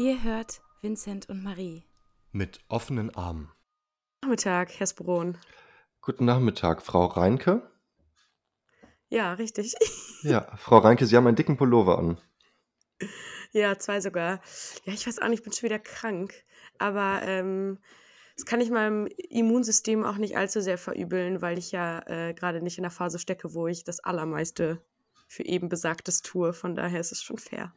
Ihr hört Vincent und Marie. Mit offenen Armen. Nachmittag, Herr Spron. Guten Nachmittag, Frau Reinke. Ja, richtig. Ja, Frau Reinke, Sie haben einen dicken Pullover an. Ja, zwei sogar. Ja, ich weiß auch nicht, ich bin schon wieder krank. Aber ähm, das kann ich meinem Immunsystem auch nicht allzu sehr verübeln, weil ich ja äh, gerade nicht in der Phase stecke, wo ich das Allermeiste für eben Besagtes tue. Von daher ist es schon fair.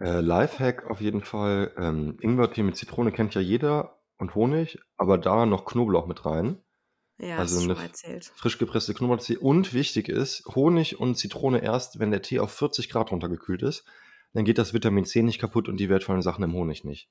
Äh, Lifehack auf jeden Fall. Ähm, Ingwertee mit Zitrone kennt ja jeder und Honig, aber da noch Knoblauch mit rein. Ja, Also hast du schon mal erzählt. frisch gepresste Knoblauchtee. Und wichtig ist, Honig und Zitrone erst, wenn der Tee auf 40 Grad runtergekühlt ist. Dann geht das Vitamin C nicht kaputt und die wertvollen Sachen im Honig nicht.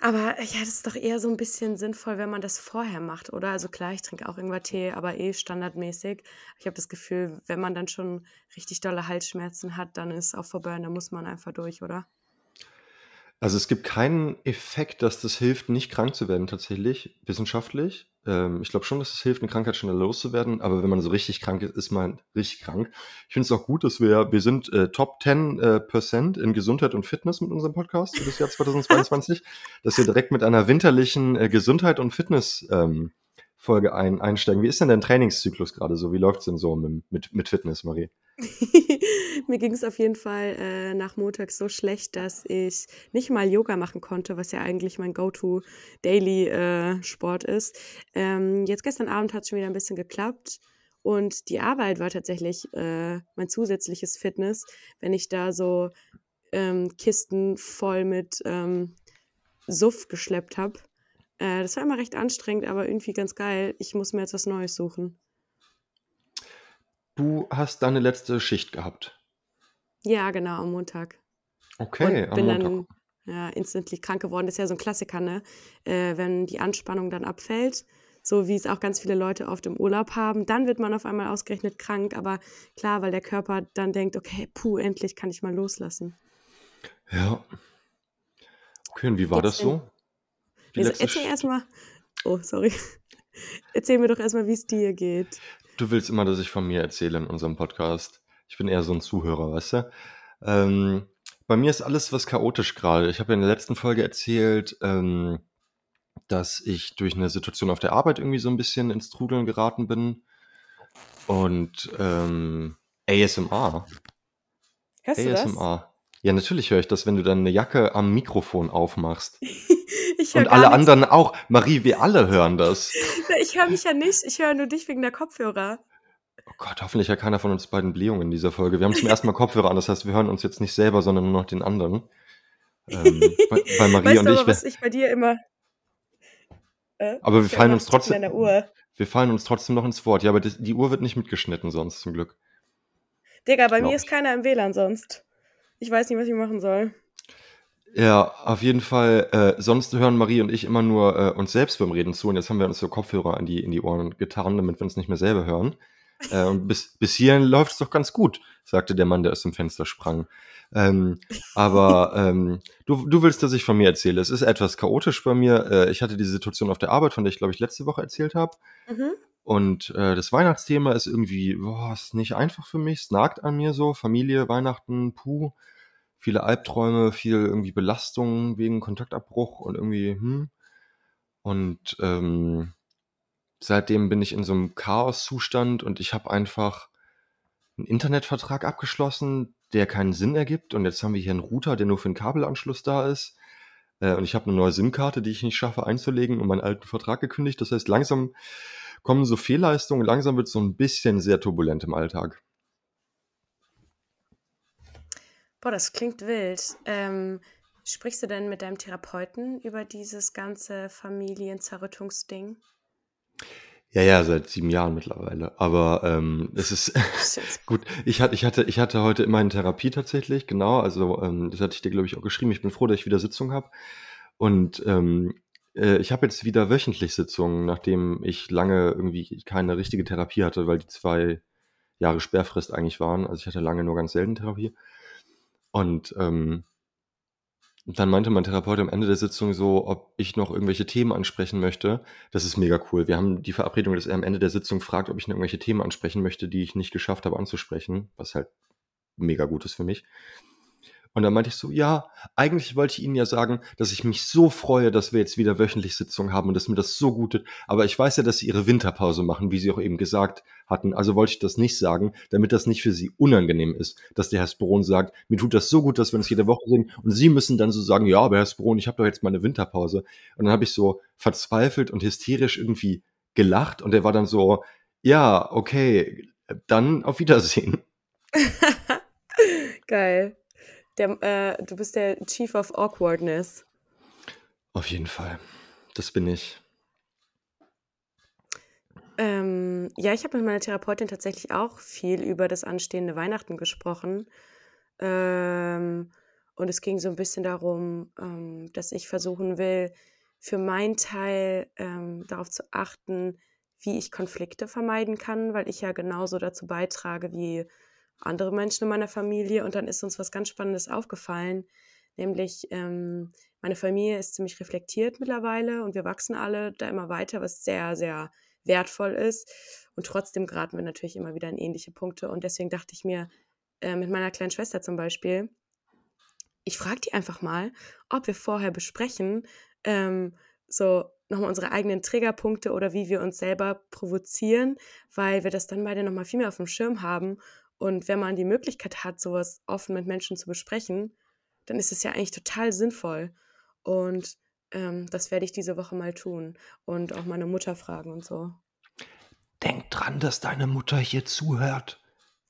Aber ja, das ist doch eher so ein bisschen sinnvoll, wenn man das vorher macht, oder? Also klar, ich trinke auch Ingwertee, aber eh standardmäßig. Ich habe das Gefühl, wenn man dann schon richtig dolle Halsschmerzen hat, dann ist auch vorbei und dann muss man einfach durch, oder? Also es gibt keinen Effekt, dass das hilft, nicht krank zu werden tatsächlich, wissenschaftlich. Ähm, ich glaube schon, dass es hilft, eine Krankheit schneller loszuwerden, aber wenn man so richtig krank ist, ist man richtig krank. Ich finde es auch gut, dass wir, wir sind äh, Top 10 äh, Percent in Gesundheit und Fitness mit unserem Podcast für das Jahr 2022, dass wir direkt mit einer winterlichen äh, Gesundheit und Fitness ähm, Folge ein, einsteigen. Wie ist denn dein Trainingszyklus gerade so? Wie läuft es denn so mit, mit, mit Fitness, Marie? Mir ging es auf jeden Fall äh, nach Montag so schlecht, dass ich nicht mal Yoga machen konnte, was ja eigentlich mein Go-To-Daily-Sport ist. Ähm, jetzt gestern Abend hat es schon wieder ein bisschen geklappt. Und die Arbeit war tatsächlich äh, mein zusätzliches Fitness, wenn ich da so ähm, Kisten voll mit ähm, Suff geschleppt habe. Äh, das war immer recht anstrengend, aber irgendwie ganz geil. Ich muss mir jetzt was Neues suchen. Du hast deine letzte Schicht gehabt. Ja, genau, am Montag. Okay, Und am bin Montag. dann ja, instantly krank geworden. Das ist ja so ein Klassiker, ne? Äh, wenn die Anspannung dann abfällt, so wie es auch ganz viele Leute oft im Urlaub haben, dann wird man auf einmal ausgerechnet krank. Aber klar, weil der Körper dann denkt, okay, puh, endlich kann ich mal loslassen. Ja. Okay, und wie war Geht's das so? Die Nee, so, letzte erzähl erstmal. Oh, sorry. Erzähl mir doch erstmal, wie es dir geht. Du willst immer, dass ich von mir erzähle in unserem Podcast. Ich bin eher so ein Zuhörer, weißt du? Ähm, bei mir ist alles was chaotisch gerade. Ich habe ja in der letzten Folge erzählt, ähm, dass ich durch eine Situation auf der Arbeit irgendwie so ein bisschen ins Trudeln geraten bin. Und ähm, ASMR. Hörst du das? ASMR. Ja, natürlich höre ich das, wenn du dann eine Jacke am Mikrofon aufmachst. Und alle nichts. anderen auch. Marie, wir alle hören das. Ich höre mich ja nicht. Ich höre nur dich wegen der Kopfhörer. Oh Gott, hoffentlich hat keiner von uns beiden Blähungen in dieser Folge. Wir haben zum ersten Mal Kopfhörer an, das heißt, wir hören uns jetzt nicht selber, sondern nur noch den anderen. Ähm, weil, weil Marie weißt und du ich, aber, was ich bei dir immer. Äh, aber wir fallen uns trotzdem, wir fallen uns trotzdem noch ins Wort. Ja, aber das, die Uhr wird nicht mitgeschnitten sonst, zum Glück. Digga, bei Glaub mir ist ich. keiner im WLAN sonst. Ich weiß nicht, was ich machen soll. Ja, auf jeden Fall. Äh, sonst hören Marie und ich immer nur äh, uns selbst beim Reden zu. Und jetzt haben wir uns so Kopfhörer in die, in die Ohren getan, damit wir uns nicht mehr selber hören. Äh, und bis, bis hierhin läuft es doch ganz gut, sagte der Mann, der aus dem Fenster sprang. Ähm, aber ähm, du, du willst, dass ich von mir erzähle. Es ist etwas chaotisch bei mir. Äh, ich hatte die Situation auf der Arbeit, von der ich, glaube ich, letzte Woche erzählt habe. Mhm. Und äh, das Weihnachtsthema ist irgendwie, boah, ist nicht einfach für mich. Es nagt an mir so. Familie, Weihnachten, puh. Viele Albträume, viel irgendwie Belastung wegen Kontaktabbruch und irgendwie, hm. Und ähm, seitdem bin ich in so einem Chaoszustand und ich habe einfach einen Internetvertrag abgeschlossen, der keinen Sinn ergibt. Und jetzt haben wir hier einen Router, der nur für den Kabelanschluss da ist. Äh, und ich habe eine neue SIM-Karte, die ich nicht schaffe einzulegen und meinen alten Vertrag gekündigt. Das heißt, langsam kommen so Fehlleistungen, langsam wird es so ein bisschen sehr turbulent im Alltag. Boah, das klingt wild. Ähm, sprichst du denn mit deinem Therapeuten über dieses ganze Familienzerrüttungsding? Ja, ja, seit sieben Jahren mittlerweile. Aber ähm, es ist gut. Ich hatte, ich hatte, ich hatte heute immerhin Therapie tatsächlich, genau. Also ähm, das hatte ich dir, glaube ich, auch geschrieben. Ich bin froh, dass ich wieder Sitzung habe. Und ähm, äh, ich habe jetzt wieder wöchentlich Sitzungen, nachdem ich lange irgendwie keine richtige Therapie hatte, weil die zwei Jahre Sperrfrist eigentlich waren. Also ich hatte lange nur ganz selten Therapie. Und ähm, dann meinte mein Therapeut am Ende der Sitzung so, ob ich noch irgendwelche Themen ansprechen möchte. Das ist mega cool. Wir haben die Verabredung, dass er am Ende der Sitzung fragt, ob ich noch irgendwelche Themen ansprechen möchte, die ich nicht geschafft habe anzusprechen, was halt mega gut ist für mich. Und dann meinte ich so, ja, eigentlich wollte ich Ihnen ja sagen, dass ich mich so freue, dass wir jetzt wieder wöchentlich Sitzungen haben und dass mir das so gut tut. Aber ich weiß ja, dass Sie Ihre Winterpause machen, wie Sie auch eben gesagt hatten. Also wollte ich das nicht sagen, damit das nicht für Sie unangenehm ist, dass der Herr Sporon sagt, mir tut das so gut, dass wir uns jede Woche sehen. Und Sie müssen dann so sagen, ja, aber Herr Sporon, ich habe doch jetzt meine Winterpause. Und dann habe ich so verzweifelt und hysterisch irgendwie gelacht und er war dann so, ja, okay, dann auf Wiedersehen. Geil. Der, äh, du bist der Chief of Awkwardness. Auf jeden Fall. Das bin ich. Ähm, ja, ich habe mit meiner Therapeutin tatsächlich auch viel über das anstehende Weihnachten gesprochen. Ähm, und es ging so ein bisschen darum, ähm, dass ich versuchen will, für meinen Teil ähm, darauf zu achten, wie ich Konflikte vermeiden kann, weil ich ja genauso dazu beitrage wie andere Menschen in meiner Familie. Und dann ist uns was ganz Spannendes aufgefallen, nämlich ähm, meine Familie ist ziemlich reflektiert mittlerweile und wir wachsen alle da immer weiter, was sehr, sehr wertvoll ist. Und trotzdem geraten wir natürlich immer wieder in ähnliche Punkte. Und deswegen dachte ich mir, äh, mit meiner kleinen Schwester zum Beispiel, ich frage die einfach mal, ob wir vorher besprechen, ähm, so nochmal unsere eigenen Triggerpunkte oder wie wir uns selber provozieren, weil wir das dann beide nochmal viel mehr auf dem Schirm haben und wenn man die Möglichkeit hat, sowas offen mit Menschen zu besprechen, dann ist es ja eigentlich total sinnvoll. Und ähm, das werde ich diese Woche mal tun und auch meine Mutter fragen und so. Denk dran, dass deine Mutter hier zuhört,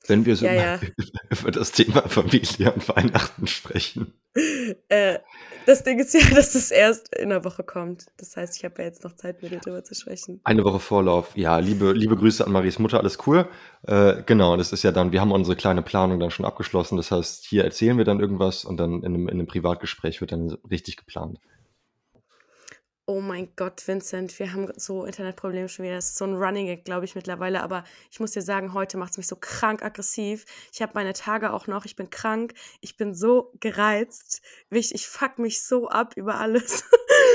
wenn wir so Ja, ja. über das Thema Familie und Weihnachten sprechen. Äh, das Ding ist ja, dass es erst in der Woche kommt. Das heißt, ich habe ja jetzt noch Zeit, mit dir drüber zu sprechen. Eine Woche Vorlauf. Ja, liebe, liebe Grüße an Maries Mutter, alles cool. Äh, genau, das ist ja dann, wir haben unsere kleine Planung dann schon abgeschlossen. Das heißt, hier erzählen wir dann irgendwas und dann in einem, in einem Privatgespräch wird dann richtig geplant. Oh mein Gott, Vincent, wir haben so Internetprobleme schon wieder. Das ist so ein Running Gag, glaube ich, mittlerweile. Aber ich muss dir sagen, heute macht es mich so krank aggressiv. Ich habe meine Tage auch noch. Ich bin krank. Ich bin so gereizt. Ich, ich fuck mich so ab über alles.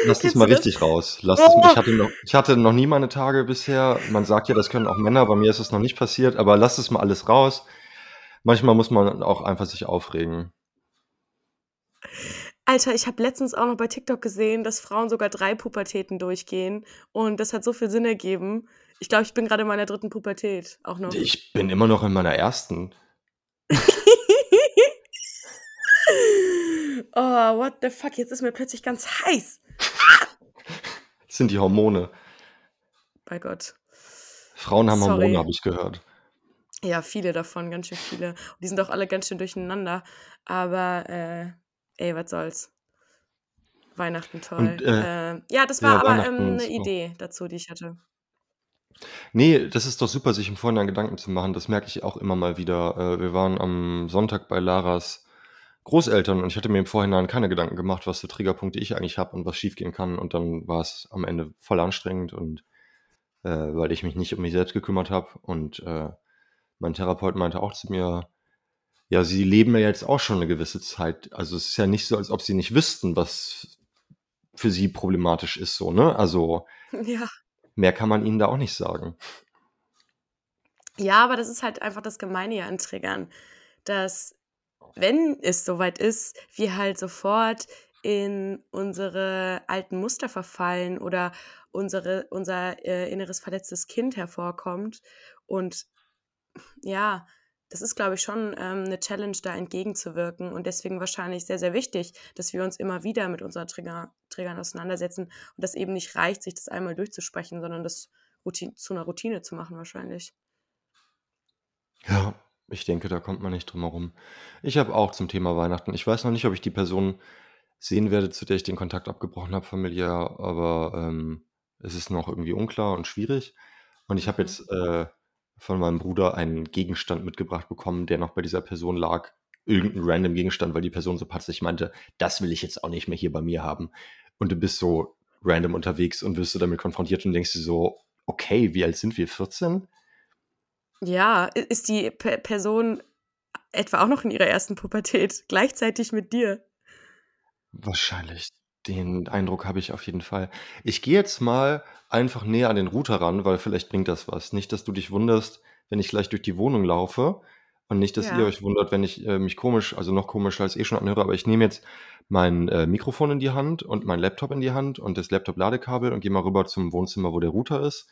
Lass das mal das? richtig raus. Lass Oh. das, ich, hatte noch, ich hatte noch nie meine Tage bisher. Man sagt ja, das können auch Männer. Bei mir ist es noch nicht passiert. Aber lass es mal alles raus. Manchmal muss man auch einfach sich aufregen. Alter, ich habe letztens auch noch bei TikTok gesehen, dass Frauen sogar drei Pubertäten durchgehen. Und das hat so viel Sinn ergeben. Ich glaube, ich bin gerade in meiner dritten Pubertät auch noch. Ich bin immer noch in meiner ersten. oh, what the fuck? Jetzt ist mir plötzlich ganz heiß. Das sind die Hormone. Bei Gott. Frauen haben Sorry. Hormone, habe ich gehört. Ja, viele davon, ganz schön viele. Und die sind auch alle ganz schön durcheinander. Aber, äh, ey, was soll's. Weihnachten toll. Und, äh, äh, ja, das ja, war aber ähm, eine. Idee dazu, die ich hatte. Nee, das ist doch super, sich im Vorhinein Gedanken zu machen. Das merke ich auch immer mal wieder. Äh, wir waren am Sonntag bei Laras Großeltern und ich hatte mir im Vorhinein keine Gedanken gemacht, was für Triggerpunkte ich eigentlich habe und was schiefgehen kann. Und dann war es am Ende voll anstrengend und äh, weil ich mich nicht um mich selbst gekümmert habe. Und äh, mein Therapeut meinte auch zu mir, ja, sie leben ja jetzt auch schon eine gewisse Zeit. Also es ist ja nicht so, als ob sie nicht wüssten, was für sie problematisch ist, so, ne? Also Ja. mehr kann man ihnen da auch nicht sagen. Ja, aber das ist halt einfach das Gemeine ja an Triggern, dass wenn es soweit ist, wir halt sofort in unsere alten Muster verfallen oder unsere, unser äh, inneres verletztes Kind hervorkommt. Und ja, das ist, glaube ich, schon ähm, eine Challenge, da entgegenzuwirken und deswegen wahrscheinlich sehr, sehr wichtig, dass wir uns immer wieder mit unseren Trigger, Triggern auseinandersetzen und das eben nicht reicht, sich das einmal durchzusprechen, sondern das Routine, zu einer Routine zu machen wahrscheinlich. Ja, ich denke, da kommt man nicht drum herum. Ich habe auch zum Thema Weihnachten. Ich weiß noch nicht, ob ich die Person sehen werde, zu der ich den Kontakt abgebrochen habe, familiär, aber ähm, es ist noch irgendwie unklar und schwierig. Und ich habe Mhm. jetzt äh, von meinem Bruder einen Gegenstand mitgebracht bekommen, der noch bei dieser Person lag. Irgendein random Gegenstand, weil die Person so patzig meinte, das will ich jetzt auch nicht mehr hier bei mir haben. Und du bist so random unterwegs und wirst du damit konfrontiert und denkst dir so, okay, wie alt sind wir? 14? Ja, ist die Pe Person etwa auch noch in ihrer ersten Pubertät, gleichzeitig mit dir? Wahrscheinlich. Den Eindruck habe ich auf jeden Fall. Ich gehe jetzt mal einfach näher an den Router ran, weil vielleicht bringt das was. Nicht, dass du dich wunderst, wenn ich gleich durch die Wohnung laufe Und nicht, dass ihr Ja. euch wundert, wenn ich äh, mich komisch, also noch komischer als eh schon anhöre, aber ich nehme jetzt mein äh, Mikrofon in die Hand und mein Laptop in die Hand und das Laptop-Ladekabel und gehe mal rüber zum Wohnzimmer, wo der Router ist.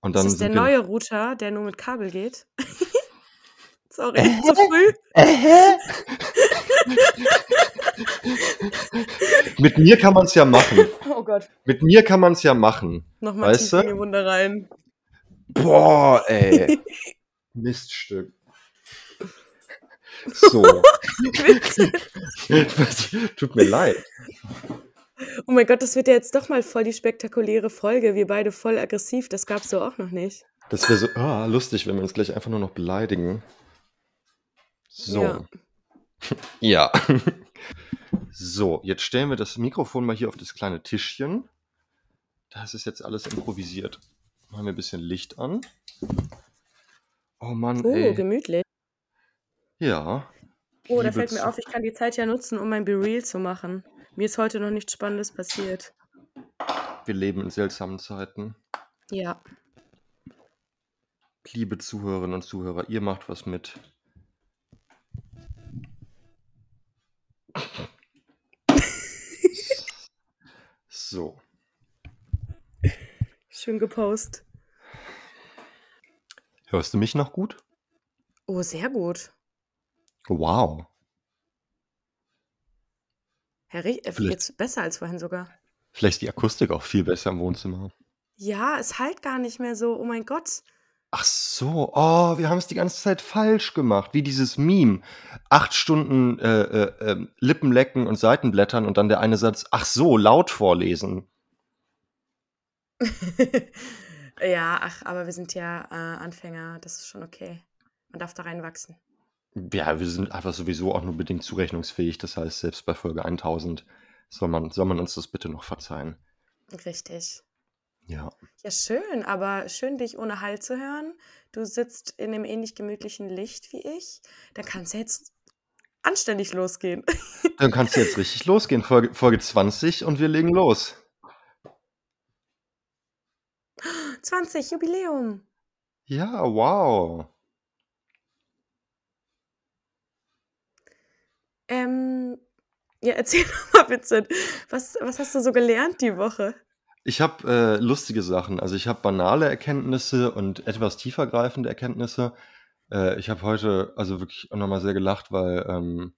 Und Ist dann das der sind wir. neue Router, der nur mit Kabel geht? Sorry, zu früh. Mit mir kann man es ja machen. Oh Gott. Mit mir kann man es ja machen. Nochmal Weißt tief in du? die Wunde rein. Boah, ey. Miststück. So. Tut mir leid. Oh mein Gott, das wird ja jetzt doch mal voll die spektakuläre Folge. Wir beide voll aggressiv. Das gab's so auch noch nicht. Das wäre so ah, lustig, wenn wir uns gleich einfach nur noch beleidigen. So. Ja. Ja. So, jetzt stellen wir das Mikrofon mal hier auf das kleine Tischchen. Das ist jetzt alles improvisiert. Machen wir ein bisschen Licht an. Oh Mann, Oh, ey. gemütlich. Ja. Oh, da fällt mir auf, ich kann die Zeit ja nutzen, um mein Be Real zu machen. Mir ist heute noch nichts Spannendes passiert. Wir leben in seltsamen Zeiten. Ja. Liebe Zuhörerinnen und Zuhörer, ihr macht was mit. So, Schön gepost. hörst du mich noch gut? Oh, sehr gut. Wow. Herr Rie- äh, jetzt besser als vorhin sogar. Vielleicht die Akustik auch viel besser im Wohnzimmer. Ja, es halt gar nicht mehr so. Oh mein Gott. Ach so, oh, wir haben es die ganze Zeit falsch gemacht, wie dieses Meme. Acht Stunden äh, äh, äh, Lippen lecken und Seitenblättern und dann der eine Satz, ach so, laut vorlesen. ja, ach, aber wir sind ja äh, Anfänger. Das ist schon okay. Man darf da reinwachsen. Ja, wir sind einfach sowieso auch nur bedingt zurechnungsfähig. Das heißt, selbst bei Folge 1000 soll man, soll man uns das bitte noch verzeihen. Richtig. Ja. Ja, schön, aber schön, dich ohne Halt zu hören. Du sitzt in einem ähnlich gemütlichen Licht wie ich. Dann kann es ja jetzt anständig losgehen. Dann kannst du jetzt richtig losgehen. Folge, Folge 20 und wir legen los. 20, Jubiläum. Ja, wow. Ähm, ja, erzähl doch mal, Vincent. Was, was hast du so gelernt die Woche? Ich habe äh, lustige Sachen. Also ich habe banale Erkenntnisse und etwas tiefergreifende Erkenntnisse. Äh, ich habe heute also wirklich auch nochmal sehr gelacht, weil ähm,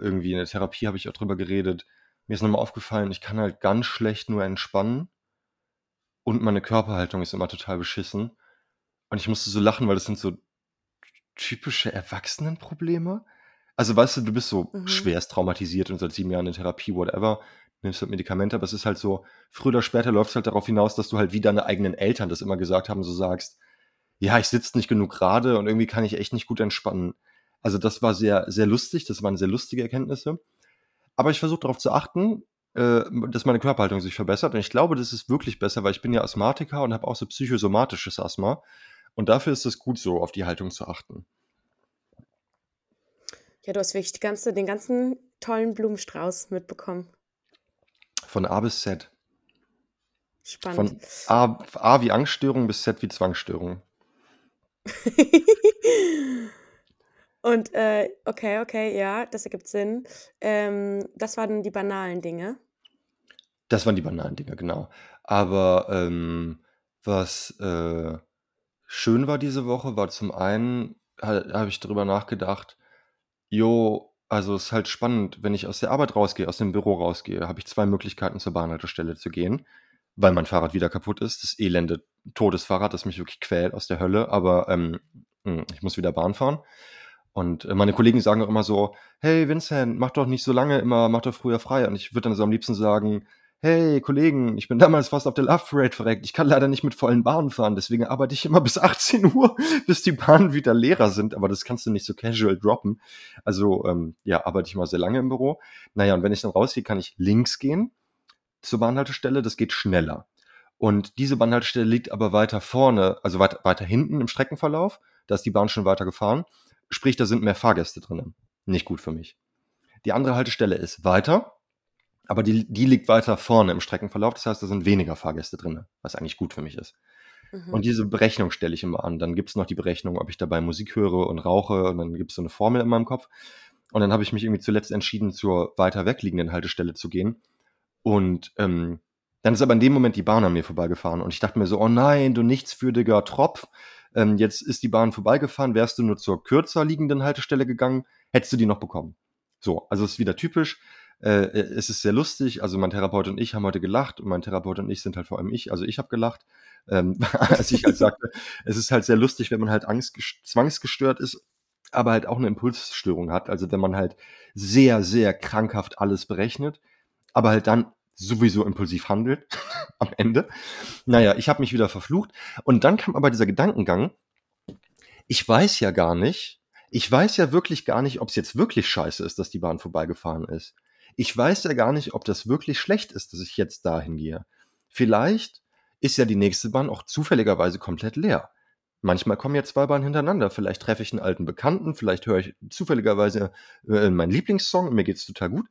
irgendwie in der Therapie habe ich auch drüber geredet. Mir ist nochmal aufgefallen, ich kann halt ganz schlecht nur entspannen und meine Körperhaltung ist immer total beschissen. Und ich musste so lachen, weil das sind so typische Erwachsenenprobleme. Also weißt du, du bist so Mhm. schwerst traumatisiert und seit sieben Jahren in Therapie, whatever, nimmst halt Medikamente, aber es ist halt so, früher oder später läuft es halt darauf hinaus, dass du halt wie deine eigenen Eltern das immer gesagt haben, so sagst, ja, ich sitze nicht genug gerade und irgendwie kann ich echt nicht gut entspannen. Also das war sehr, sehr lustig, das waren sehr lustige Erkenntnisse. Aber ich versuche darauf zu achten, äh, dass meine Körperhaltung sich verbessert. Und ich glaube, das ist wirklich besser, weil ich bin ja Asthmatiker und habe auch so psychosomatisches Asthma. Und dafür ist es gut so, auf die Haltung zu achten. Ja, du hast wirklich ganze, den ganzen tollen Blumenstrauß mitbekommen. Von A bis Z. Spannend. Von A, A wie Angststörung bis Z wie Zwangsstörung. Und äh, okay, okay, ja, das ergibt Sinn. Ähm, das waren die banalen Dinge. Das waren die banalen Dinge, genau. Aber ähm, was äh, schön war diese Woche, war zum einen, ha, habe ich darüber nachgedacht, jo, also es ist halt spannend, wenn ich aus der Arbeit rausgehe, aus dem Büro rausgehe, habe ich zwei Möglichkeiten zur Bahnhaltestelle zu gehen, weil mein Fahrrad wieder kaputt ist. Das elende Todesfahrrad, das mich wirklich quält aus der Hölle, aber ähm, mh, ich muss wieder Bahn fahren. Und äh, meine Kollegen sagen auch immer so, hey Vincent, mach doch nicht so lange immer, mach doch früher frei. Und ich würde dann so am liebsten sagen, hey Kollegen, ich bin damals fast auf der Love Parade verreckt. Ich kann leider nicht mit vollen Bahnen fahren, deswegen arbeite ich immer bis 18 Uhr, bis die Bahnen wieder leerer sind. Aber das kannst du nicht so casual droppen. Also ähm, ja, arbeite ich mal sehr lange im Büro. Naja, und wenn ich dann rausgehe, kann ich links gehen zur Bahnhaltestelle. Das geht schneller. Und diese Bahnhaltestelle liegt aber weiter vorne, also weiter, weiter hinten im Streckenverlauf. Da ist die Bahn schon weiter gefahren. Sprich, da sind mehr Fahrgäste drin. Nicht gut für mich. Die andere Haltestelle ist weiter, aber die, die liegt weiter vorne im Streckenverlauf. Das heißt, da sind weniger Fahrgäste drin, was eigentlich gut für mich ist. Mhm. Und diese Berechnung stelle ich immer an. Dann gibt es noch die Berechnung, ob ich dabei Musik höre und rauche und dann gibt es so eine Formel in meinem Kopf. Und dann habe ich mich irgendwie zuletzt entschieden, zur weiter wegliegenden Haltestelle zu gehen. Und ähm, dann ist aber in dem Moment die Bahn an mir vorbeigefahren und ich dachte mir so, oh nein, du nichtswürdiger Tropf. Ähm, jetzt ist die Bahn vorbeigefahren, wärst du nur zur kürzer liegenden Haltestelle gegangen, hättest du die noch bekommen. So, also es ist wieder typisch. Äh, äh, es ist sehr lustig. Also mein Therapeut und ich haben heute gelacht und mein Therapeut und ich sind halt vor allem ich. Also ich habe gelacht, ähm, als ich halt sagte, es ist halt sehr lustig, wenn man halt Angst zwangsgestört ist, aber halt auch eine Impulsstörung hat. Also wenn man halt sehr, sehr krankhaft alles berechnet, aber halt dann sowieso impulsiv handelt am Ende. Naja, ich habe mich wieder verflucht. Und dann kam aber dieser Gedankengang, ich weiß ja gar nicht, ich weiß ja wirklich gar nicht, ob es jetzt wirklich scheiße ist, dass die Bahn vorbeigefahren ist. Ich weiß ja gar nicht, ob das wirklich schlecht ist, dass ich jetzt dahin gehe. Vielleicht ist ja die nächste Bahn auch zufälligerweise komplett leer. Manchmal kommen ja zwei Bahnen hintereinander. Vielleicht treffe ich einen alten Bekannten, vielleicht höre ich zufälligerweise äh, meinen Lieblingssong und mir geht's total gut.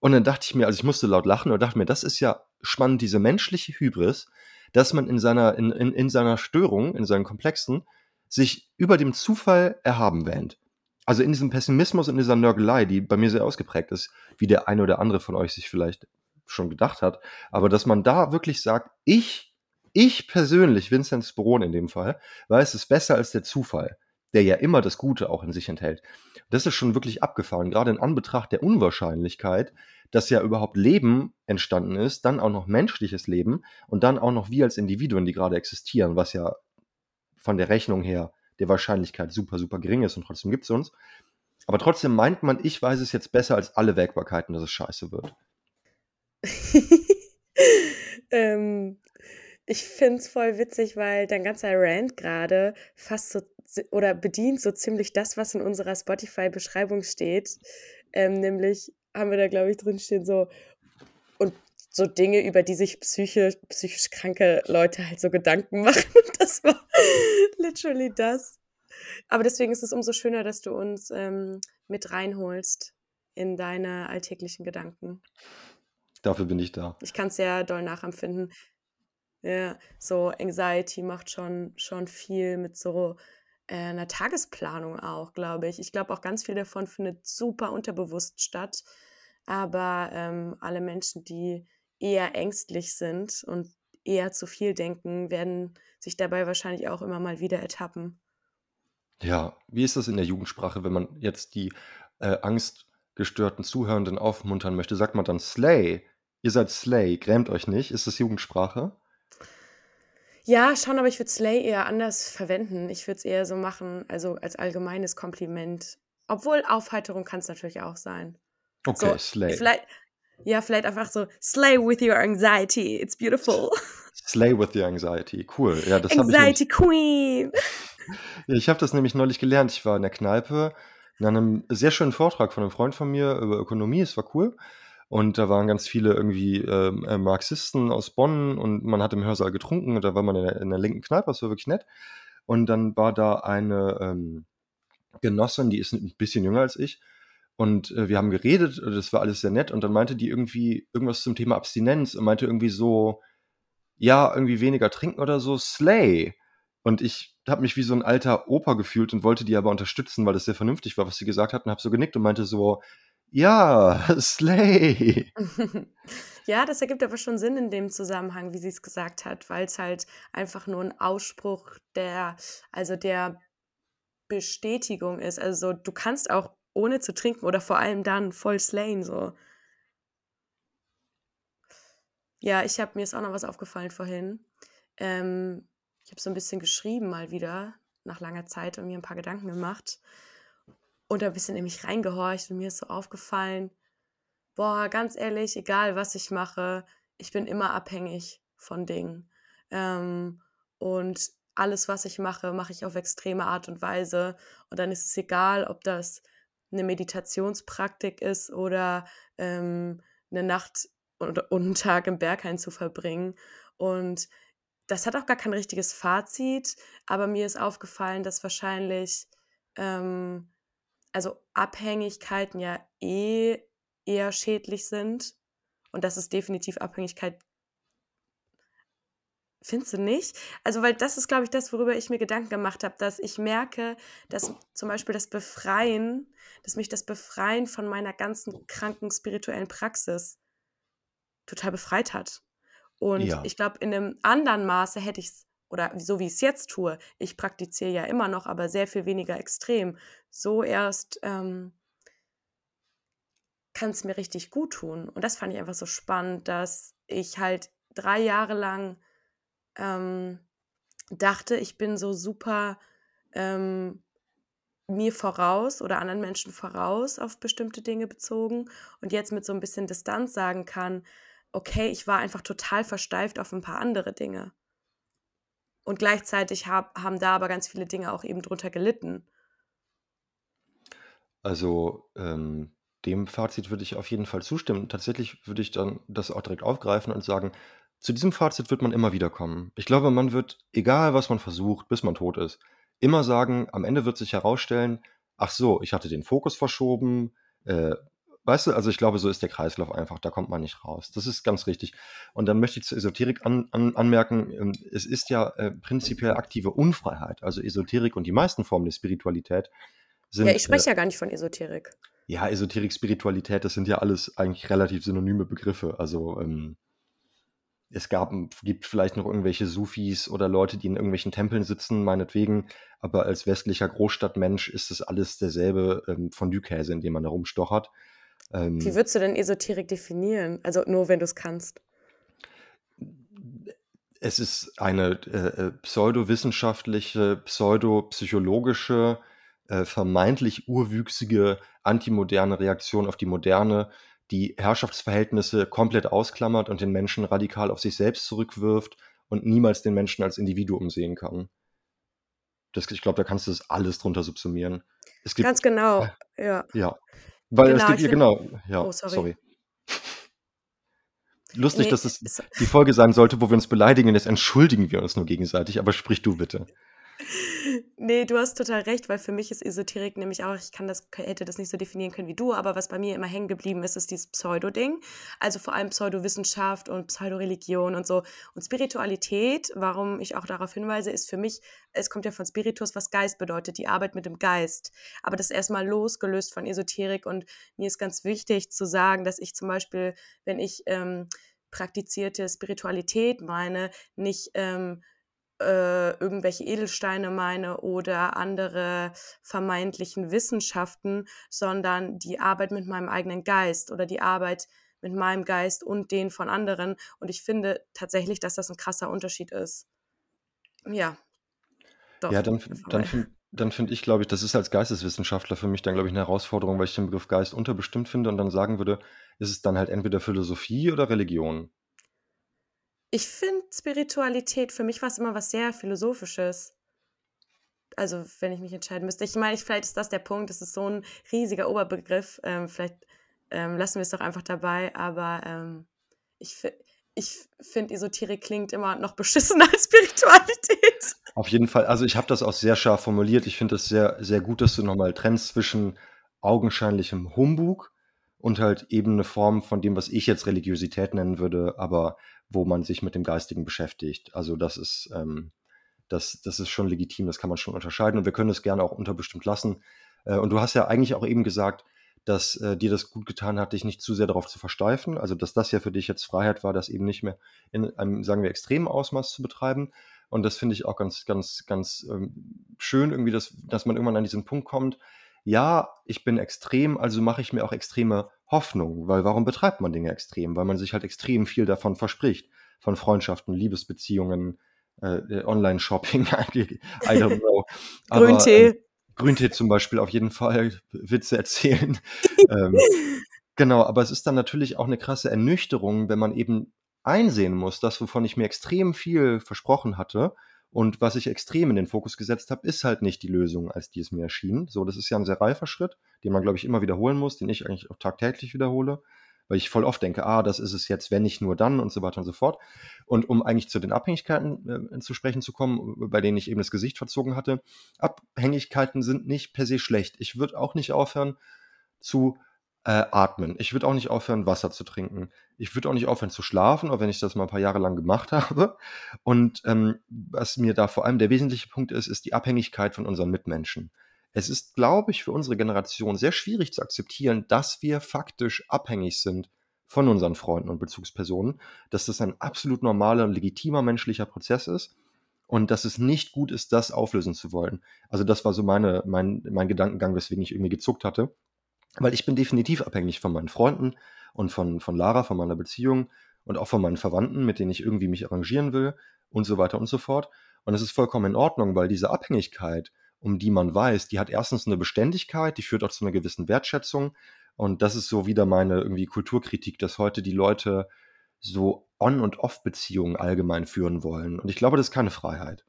Und dann dachte ich mir, also ich musste laut lachen und dachte mir, das ist ja spannend, diese menschliche Hybris, dass man in seiner, in, in, in seiner Störung, in seinen Komplexen, sich über dem Zufall erhaben wähnt. Also in diesem Pessimismus und dieser Nörgelei, die bei mir sehr ausgeprägt ist, wie der eine oder andere von euch sich vielleicht schon gedacht hat, aber dass man da wirklich sagt, ich, ich persönlich, Vincent Sporon in dem Fall, weiß es besser als der Zufall der ja immer das Gute auch in sich enthält. Das ist schon wirklich abgefahren, gerade in Anbetracht der Unwahrscheinlichkeit, dass ja überhaupt Leben entstanden ist, dann auch noch menschliches Leben und dann auch noch wir als Individuen, die gerade existieren, was ja von der Rechnung her der Wahrscheinlichkeit super, super gering ist und trotzdem gibt es uns. Aber trotzdem meint man, ich weiß es jetzt besser als alle Wägbarkeiten, dass es scheiße wird. ähm, ich finde es voll witzig, weil dein ganzer Rant gerade fast so oder bedient so ziemlich das, was in unserer Spotify-Beschreibung steht. Ähm, nämlich haben wir da, glaube ich, drinstehen so und so Dinge, über die sich psychisch, psychisch kranke Leute halt so Gedanken machen. Das war literally das. Aber deswegen ist es umso schöner, dass du uns ähm, mit reinholst in deine alltäglichen Gedanken. Dafür bin ich da. Ich kann es sehr doll nachempfinden. Ja, so Anxiety macht schon, schon viel mit so äh, einer Tagesplanung auch, glaube ich. Ich glaube auch ganz viel davon findet super unterbewusst statt. Aber ähm, alle Menschen, die eher ängstlich sind und eher zu viel denken, werden sich dabei wahrscheinlich auch immer mal wieder ertappen. Ja, wie ist das in der Jugendsprache, wenn man jetzt die äh, angstgestörten Zuhörenden aufmuntern möchte? Sagt man dann Slay? Ihr seid Slay, grämt euch nicht. Ist das Jugendsprache? Ja, schon, aber ich würde Slay eher anders verwenden. Ich würde es eher so machen, also als allgemeines Kompliment. Obwohl Aufheiterung kann es natürlich auch sein. Okay, so, Slay. Vielleicht, ja, vielleicht einfach so Slay with your anxiety. It's beautiful. Slay with your anxiety. Cool. Ja, das anxiety ich Ich habe das nämlich neulich gelernt. Ich war in der Kneipe in einem sehr schönen Vortrag von einem Freund von mir über Ökonomie. Es war cool. Und da waren ganz viele irgendwie ähm, äh, Marxisten aus Bonn und man hat im Hörsaal getrunken und da war man in der, in der linken Kneipe, das war wirklich nett. Und dann war da eine ähm, Genossin, die ist ein bisschen jünger als ich. Und äh, wir haben geredet, das war alles sehr nett. Und dann meinte die irgendwie irgendwas zum Thema Abstinenz und meinte irgendwie so, ja, irgendwie weniger trinken oder so, Slay. Und ich habe mich wie so ein alter Opa gefühlt und wollte die aber unterstützen, weil das sehr vernünftig war, was sie gesagt hat. Und habe so genickt und meinte so, ja, Slay. Ja, das ergibt aber schon Sinn in dem Zusammenhang, wie sie es gesagt hat, weil es halt einfach nur ein Ausspruch der, also der Bestätigung ist. Also du kannst auch ohne zu trinken oder vor allem dann voll slayen so. Ja, ich habe mir ist auch noch was aufgefallen vorhin. Ähm, ich habe so ein bisschen geschrieben mal wieder nach langer Zeit und mir ein paar Gedanken gemacht und ein bisschen in mich reingehorcht und mir ist so aufgefallen, boah, ganz ehrlich, egal was ich mache, ich bin immer abhängig von Dingen. Ähm, und alles, was ich mache, mache ich auf extreme Art und Weise. Und dann ist es egal, ob das eine Meditationspraktik ist oder ähm, eine Nacht und, und einen Tag im Berghain zu verbringen. Und das hat auch gar kein richtiges Fazit, aber mir ist aufgefallen, dass wahrscheinlich ähm, also Abhängigkeiten ja eh eher schädlich sind und dass es definitiv Abhängigkeit Findest du nicht? Also, weil das ist, glaube ich, das, worüber ich mir Gedanken gemacht habe, dass ich merke, dass zum Beispiel das Befreien, dass mich das Befreien von meiner ganzen kranken spirituellen Praxis total befreit hat. Und Ja. ich glaube, in einem anderen Maße hätte ich es, oder so wie ich es jetzt tue, ich praktiziere ja immer noch, aber sehr viel weniger extrem. So erst ähm, kann es mir richtig gut tun. Und das fand ich einfach so spannend, dass ich halt drei Jahre lang ähm, dachte, ich bin so super ähm, mir voraus oder anderen Menschen voraus auf bestimmte Dinge bezogen und jetzt mit so ein bisschen Distanz sagen kann, okay, ich war einfach total versteift auf ein paar andere Dinge. Und gleichzeitig hab, haben da aber ganz viele Dinge auch eben drunter gelitten. Also ähm, dem Fazit würde ich auf jeden Fall zustimmen. Tatsächlich würde ich dann das auch direkt aufgreifen und sagen, zu diesem Fazit wird man immer wieder kommen. Ich glaube, man wird, egal was man versucht, bis man tot ist, immer sagen, am Ende wird sich herausstellen, ach so, ich hatte den Fokus verschoben. Äh, weißt du, also ich glaube, so ist der Kreislauf einfach, da kommt man nicht raus. Das ist ganz richtig. Und dann möchte ich zur Esoterik an, an, anmerken, ähm, es ist ja äh, prinzipiell aktive Unfreiheit. Also Esoterik und die meisten Formen der Spiritualität sind. Ja, ich äh, spreche ja gar nicht von Esoterik. ja, Esoterik, Spiritualität, das sind ja alles eigentlich relativ synonyme Begriffe. Also ähm, es gab, gibt vielleicht noch irgendwelche Sufis oder Leute, die in irgendwelchen Tempeln sitzen, meinetwegen, aber als westlicher Großstadtmensch ist es alles derselbe ähm, Fondue-Käse, in dem man da rumstochert. Wie Ähm, würdest du denn Esoterik definieren? Also nur, wenn du es kannst. es ist eine äh, äh, pseudowissenschaftliche, pseudopsychologische, äh, vermeintlich urwüchsige, antimoderne Reaktion auf die Moderne, die Herrschaftsverhältnisse komplett ausklammert und den Menschen radikal auf sich selbst zurückwirft und niemals den Menschen als Individuum sehen kann. Das, ich glaube, da kannst du das alles drunter subsumieren. Es gibt, Ganz genau, ja. ja, weil es Genau, gibt, ich ja, find- genau, ja, Oh, sorry. sorry. Lustig, Nee, dass es es- die Folge sein sollte, wo wir uns beleidigen, jetzt entschuldigen wir uns nur gegenseitig, aber sprich du bitte. Nee, du hast total recht, weil für mich ist Esoterik nämlich auch, ich kann das, hätte das nicht so definieren können wie du, aber was bei mir immer hängen geblieben ist, ist dieses Pseudo-Ding. Also vor allem Pseudowissenschaft und Pseudoreligion und so. Und Spiritualität, warum ich auch darauf hinweise, ist für mich, es kommt ja von Spiritus, was Geist bedeutet, die Arbeit mit dem Geist. Aber das ist erstmal losgelöst von Esoterik und mir ist ganz wichtig zu sagen, dass ich zum Beispiel, wenn ich ähm, praktizierte Spiritualität meine, nicht ähm, äh, irgendwelche Edelsteine meine oder andere vermeintlichen Wissenschaften, sondern die Arbeit mit meinem eigenen Geist oder die Arbeit mit meinem Geist und den von anderen. Und ich finde tatsächlich, dass das ein krasser Unterschied ist. Ja. Doch, Ja, dann, dann finde dann find ich, glaube ich, das ist als Geisteswissenschaftler für mich dann, glaube ich, eine Herausforderung, weil ich den Begriff Geist unterbestimmt finde und dann sagen würde, ist es dann halt entweder Philosophie oder Religion. Ich finde Spiritualität, für mich war es immer was sehr Philosophisches. Also, wenn ich mich entscheiden müsste. Ich meine, ich- vielleicht ist das der Punkt, es ist so ein riesiger Oberbegriff. Ähm, vielleicht ähm, lassen wir es doch einfach dabei, aber ähm, ich, ich finde, Esoterik klingt immer noch beschissener als Spiritualität. Auf jeden Fall, also ich habe das auch sehr scharf formuliert. Ich finde es sehr, sehr gut, dass du nochmal trennst zwischen augenscheinlichem Humbug und halt eben eine Form von dem, was ich jetzt Religiosität nennen würde, aber wo man sich mit dem Geistigen beschäftigt. Also das ist, ähm, das, das ist schon legitim, das kann man schon unterscheiden und wir können es gerne auch unterbestimmt lassen. Äh, und du hast ja eigentlich auch eben gesagt, dass äh, dir das gut getan hat, dich nicht zu sehr darauf zu versteifen. Also dass das ja für dich jetzt Freiheit war, das eben nicht mehr in einem, sagen wir, extremen Ausmaß zu betreiben. Und das finde ich auch ganz, ganz, ganz ähm, schön, irgendwie, dass, dass man irgendwann an diesen Punkt kommt. Ja, ich bin extrem, also mache ich mir auch extreme Hoffnung, weil warum betreibt man Dinge extrem? Weil man sich halt extrem viel davon verspricht. Von Freundschaften, Liebesbeziehungen, äh, Online-Shopping, I don't know. Aber, Grüntee. Ähm, Grüntee zum Beispiel auf jeden Fall, Witze erzählen. ähm, Genau, aber es ist dann natürlich auch eine krasse Ernüchterung, wenn man eben einsehen muss, das, wovon ich mir extrem viel versprochen hatte und was ich extrem in den Fokus gesetzt habe, ist halt nicht die Lösung, als die es mir erschien. So, das ist ja ein sehr reifer Schritt, den man, glaube ich, immer wiederholen muss, den ich eigentlich auch tagtäglich wiederhole, weil ich voll oft denke, ah, das ist es jetzt, wenn nicht nur dann und so weiter und so fort. Und um eigentlich zu den Abhängigkeiten äh, zu sprechen zu kommen, bei denen ich eben das Gesicht verzogen hatte, Abhängigkeiten sind nicht per se schlecht. Ich würde auch nicht aufhören zu Äh, atmen. Ich würde auch nicht aufhören, Wasser zu trinken. Ich würde auch nicht aufhören zu schlafen, auch wenn ich das mal ein paar Jahre lang gemacht habe. Und ähm, was mir da vor allem der wesentliche Punkt ist, ist die Abhängigkeit von unseren Mitmenschen. Es ist, glaube ich, für unsere Generation sehr schwierig zu akzeptieren, dass wir faktisch abhängig sind von unseren Freunden und Bezugspersonen, dass das ein absolut normaler und legitimer menschlicher Prozess ist und dass es nicht gut ist, das auflösen zu wollen. Also das war so meine, mein, mein Gedankengang, weswegen ich irgendwie gezuckt hatte. Weil ich bin definitiv abhängig von meinen Freunden und von, von Lara, von meiner Beziehung und auch von meinen Verwandten, mit denen ich irgendwie mich arrangieren will und so weiter und so fort. Und es ist vollkommen in Ordnung, weil diese Abhängigkeit, um die man weiß, die hat erstens eine Beständigkeit, die führt auch zu einer gewissen Wertschätzung. Und das ist so wieder meine irgendwie Kulturkritik, dass heute die Leute so On- und Off-Beziehungen allgemein führen wollen. Und ich glaube, das ist keine Freiheit.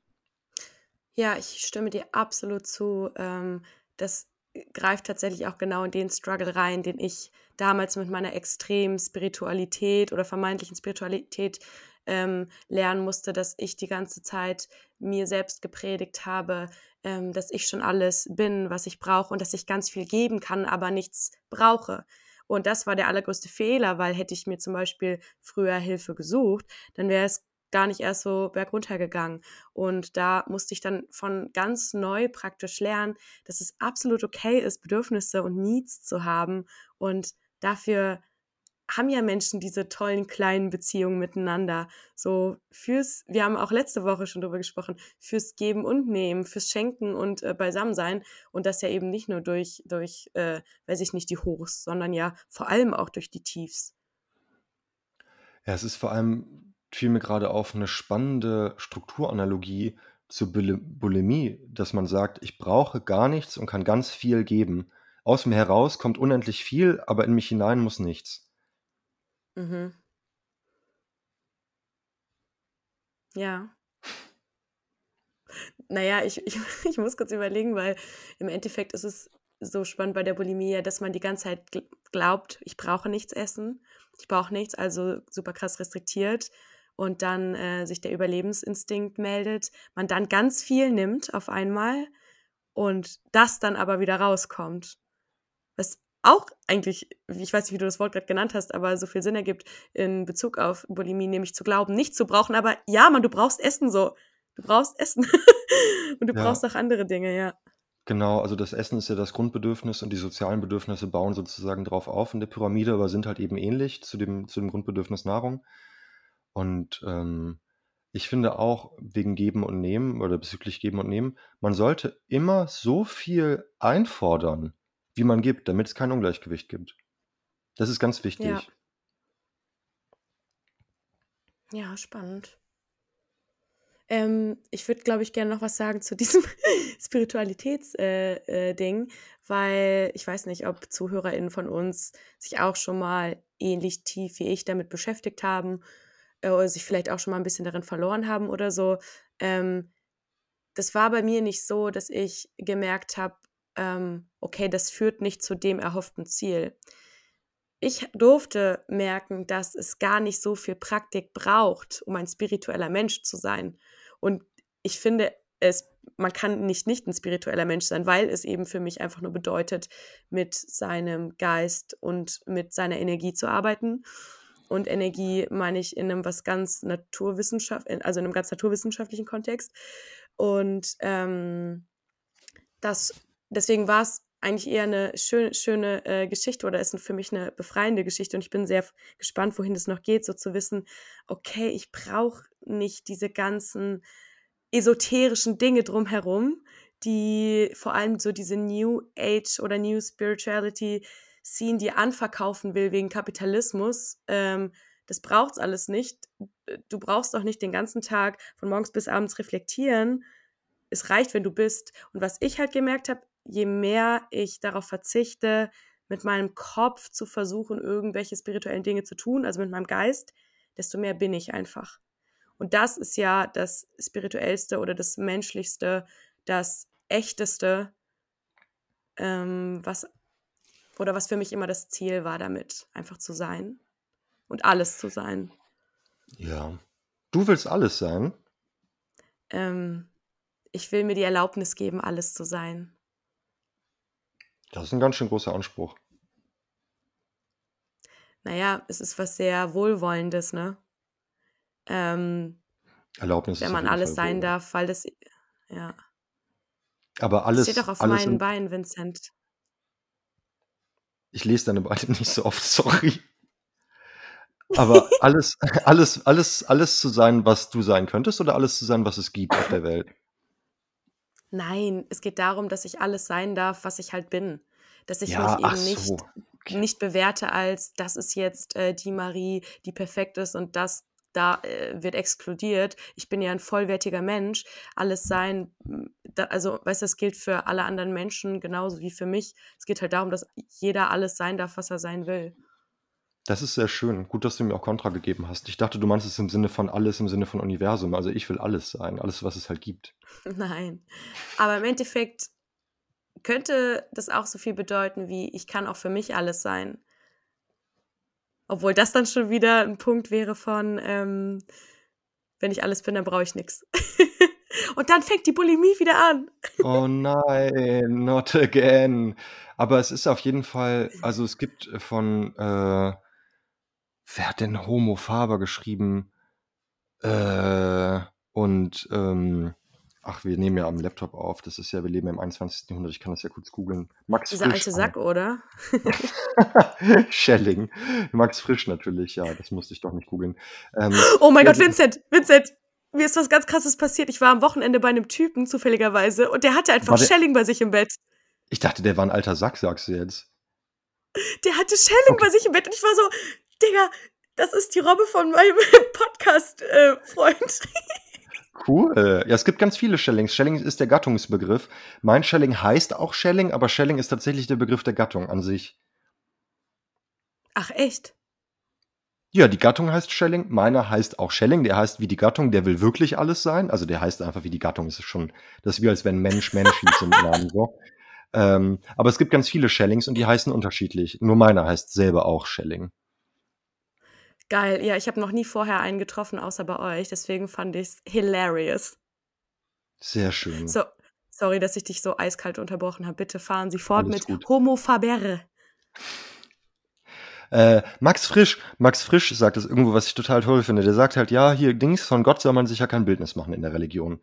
Ja, ich stimme dir absolut zu. Ähm, das greift tatsächlich auch genau in den Struggle rein, den ich damals mit meiner extremen Spiritualität oder vermeintlichen Spiritualität ähm, lernen musste, dass ich die ganze Zeit mir selbst gepredigt habe, ähm, dass ich schon alles bin, was ich brauche und dass ich ganz viel geben kann, aber nichts brauche. Und das war der allergrößte Fehler, weil hätte ich mir zum Beispiel früher Hilfe gesucht, dann wäre es gar nicht erst so bergunter gegangen. Und da musste ich dann von ganz neu praktisch lernen, dass es absolut okay ist, Bedürfnisse und Needs zu haben. Und dafür haben ja Menschen diese tollen kleinen Beziehungen miteinander. So fürs, wir haben auch letzte Woche schon darüber gesprochen, fürs Geben und Nehmen, fürs Schenken und äh, Beisammensein. Und das ja eben nicht nur durch, durch äh, weiß ich nicht, die Hochs, sondern ja vor allem auch durch die Tiefs. Ja, es ist vor allem fiel mir gerade auf eine spannende Strukturanalogie zur Bulimie, dass man sagt, ich brauche gar nichts und kann ganz viel geben. Aus mir heraus kommt unendlich viel, aber in mich hinein muss nichts. Mhm. Ja. Naja, ich, ich, ich muss kurz überlegen, weil im Endeffekt ist es so spannend bei der Bulimie, dass man die ganze Zeit glaubt, ich brauche nichts essen, ich brauche nichts, also super krass restriktiert und dann äh, sich der Überlebensinstinkt meldet, man dann ganz viel nimmt auf einmal und das dann aber wieder rauskommt. Was auch eigentlich, ich weiß nicht, wie du das Wort gerade genannt hast, aber so viel Sinn ergibt in Bezug auf Bulimie, nämlich zu glauben, nicht zu brauchen, aber ja, man, du brauchst Essen so. Du brauchst Essen. und du ja. brauchst auch andere Dinge, ja. Genau, also das Essen ist ja das Grundbedürfnis und die sozialen Bedürfnisse bauen sozusagen drauf auf in der Pyramide, aber sind halt eben ähnlich zu dem, zu dem Grundbedürfnis Nahrung. Und ähm, ich finde auch wegen Geben und Nehmen oder bezüglich Geben und Nehmen, man sollte immer so viel einfordern, wie man gibt, damit es kein Ungleichgewicht gibt. Das ist ganz wichtig. Ja. Ja, spannend. Ähm, ich würde, glaube ich, gerne noch was sagen zu diesem Spiritualitätsding, äh, äh, weil ich weiß nicht, ob ZuhörerInnen von uns sich auch schon mal ähnlich tief wie ich damit beschäftigt haben äh, oder sich vielleicht auch schon mal ein bisschen darin verloren haben oder so. Ähm, das war bei mir nicht so, dass ich gemerkt habe, ähm, okay, das führt nicht zu dem erhofften Ziel. Ich durfte merken, dass es gar nicht so viel Praktik braucht, um ein spiritueller Mensch zu sein. Und ich finde, es, man kann nicht nicht ein spiritueller Mensch sein, weil es eben für mich einfach nur bedeutet, mit seinem Geist und mit seiner Energie zu arbeiten. Und Energie meine ich in einem was ganz Naturwissenschaft, also in einem ganz naturwissenschaftlichen Kontext. Und ähm, das, deswegen war es eigentlich eher eine schön, schöne äh, Geschichte oder ist für mich eine befreiende Geschichte. Und ich bin sehr gespannt, wohin es noch geht, so zu wissen, okay, ich brauche nicht diese ganzen esoterischen Dinge drumherum, die vor allem so diese New Age oder New Spirituality Scene dir anverkaufen will wegen Kapitalismus, ähm, das braucht's alles nicht. Du brauchst auch nicht den ganzen Tag von morgens bis abends reflektieren. Es reicht, wenn du bist. Und was ich halt gemerkt habe, je mehr ich darauf verzichte, mit meinem Kopf zu versuchen, irgendwelche spirituellen Dinge zu tun, also mit meinem Geist, desto mehr bin ich einfach. Und das ist ja das spirituellste oder das menschlichste, das echteste, ähm, was oder was für mich immer das Ziel war damit, einfach zu sein und alles zu sein. Ja. Du willst alles sein? Ähm, ich will mir die Erlaubnis geben, alles zu sein. Das ist ein ganz schön großer Anspruch. naja, es ist was sehr Wohlwollendes, ne? Ähm, Erlaubnis wenn man alles Fall sein wohl. darf, weil das, ja. Aber Das steht alles, doch auf alles meinen Beinen, Vincent. Ich lese deine Beine nicht so oft, sorry. Aber alles, alles, alles, alles zu sein, was du sein könntest, oder alles zu sein, was es gibt auf der Welt? Nein, es geht darum, dass ich alles sein darf, was ich halt bin. Dass ich Ja, mich eben nicht, so. Okay. nicht bewerte als, das ist jetzt äh, die Marie, die perfekt ist und das da äh, wird exkludiert. Ich bin ja ein vollwertiger Mensch. Alles sein, m, da, also weißt du, das gilt für alle anderen Menschen genauso wie für mich. Es geht halt darum, dass jeder alles sein darf, was er sein will. Das ist sehr schön. Gut, dass du mir auch Kontra gegeben hast. Ich dachte, du meinst es im Sinne von alles, im Sinne von Universum. Also ich will alles sein, alles, was es halt gibt. Nein. Aber im Endeffekt könnte das auch so viel bedeuten wie, ich kann auch für mich alles sein. Obwohl das dann schon wieder ein Punkt wäre von, ähm, wenn ich alles bin, dann brauche ich nichts. Und dann fängt die Bulimie wieder an. Oh nein, not again. Aber es ist auf jeden Fall, also es gibt von, äh, wer hat denn Homo Faber geschrieben? Äh, und, ähm, ach, wir nehmen ja am Laptop auf. Das ist ja, wir leben ja im 21. Jahrhundert. Ich kann das ja kurz googeln. Max Dieser Frisch. alte ah. Sack, oder? Schelling. Max Frisch natürlich, ja, das musste ich doch nicht googeln. Ähm, Oh mein Gott, Vincent, Vincent, mir ist was ganz krasses passiert. Ich war am Wochenende bei einem Typen, zufälligerweise, und der hatte einfach der, Schelling bei sich im Bett. ich dachte, der war ein alter Sack, sagst du jetzt. Der hatte Schelling Okay. bei sich im Bett und ich war so, Digga, das ist die Robbe von meinem Podcast-Freund. Cool. Ja, es gibt ganz viele Schellings. Schelling ist der Gattungsbegriff. Mein Schelling heißt auch Schelling, aber Schelling ist tatsächlich der Begriff der Gattung an sich. Ach, echt? Ja, die Gattung heißt Schelling. Meiner heißt auch Schelling. Der heißt wie die Gattung. Der will wirklich alles sein. Also der heißt einfach wie die Gattung. Es ist schon, das ist wie als wenn Mensch Mensch hieß im Namen so. Ähm, aber es gibt ganz viele Schellings und die heißen unterschiedlich. Nur meiner heißt selber auch Schelling. Geil. Ja, ich habe noch nie vorher einen getroffen, außer bei euch. Deswegen fand ich es hilarious. Sehr schön. So, sorry, dass ich dich so eiskalt unterbrochen habe. Bitte fahren Sie fort Alles mit gut. Homo Faber. Äh, Max Frisch, Max Frisch sagt das irgendwo, was ich total toll finde. Der sagt halt, ja, hier Dings, von Gott soll man sich ja kein Bildnis machen in der Religion.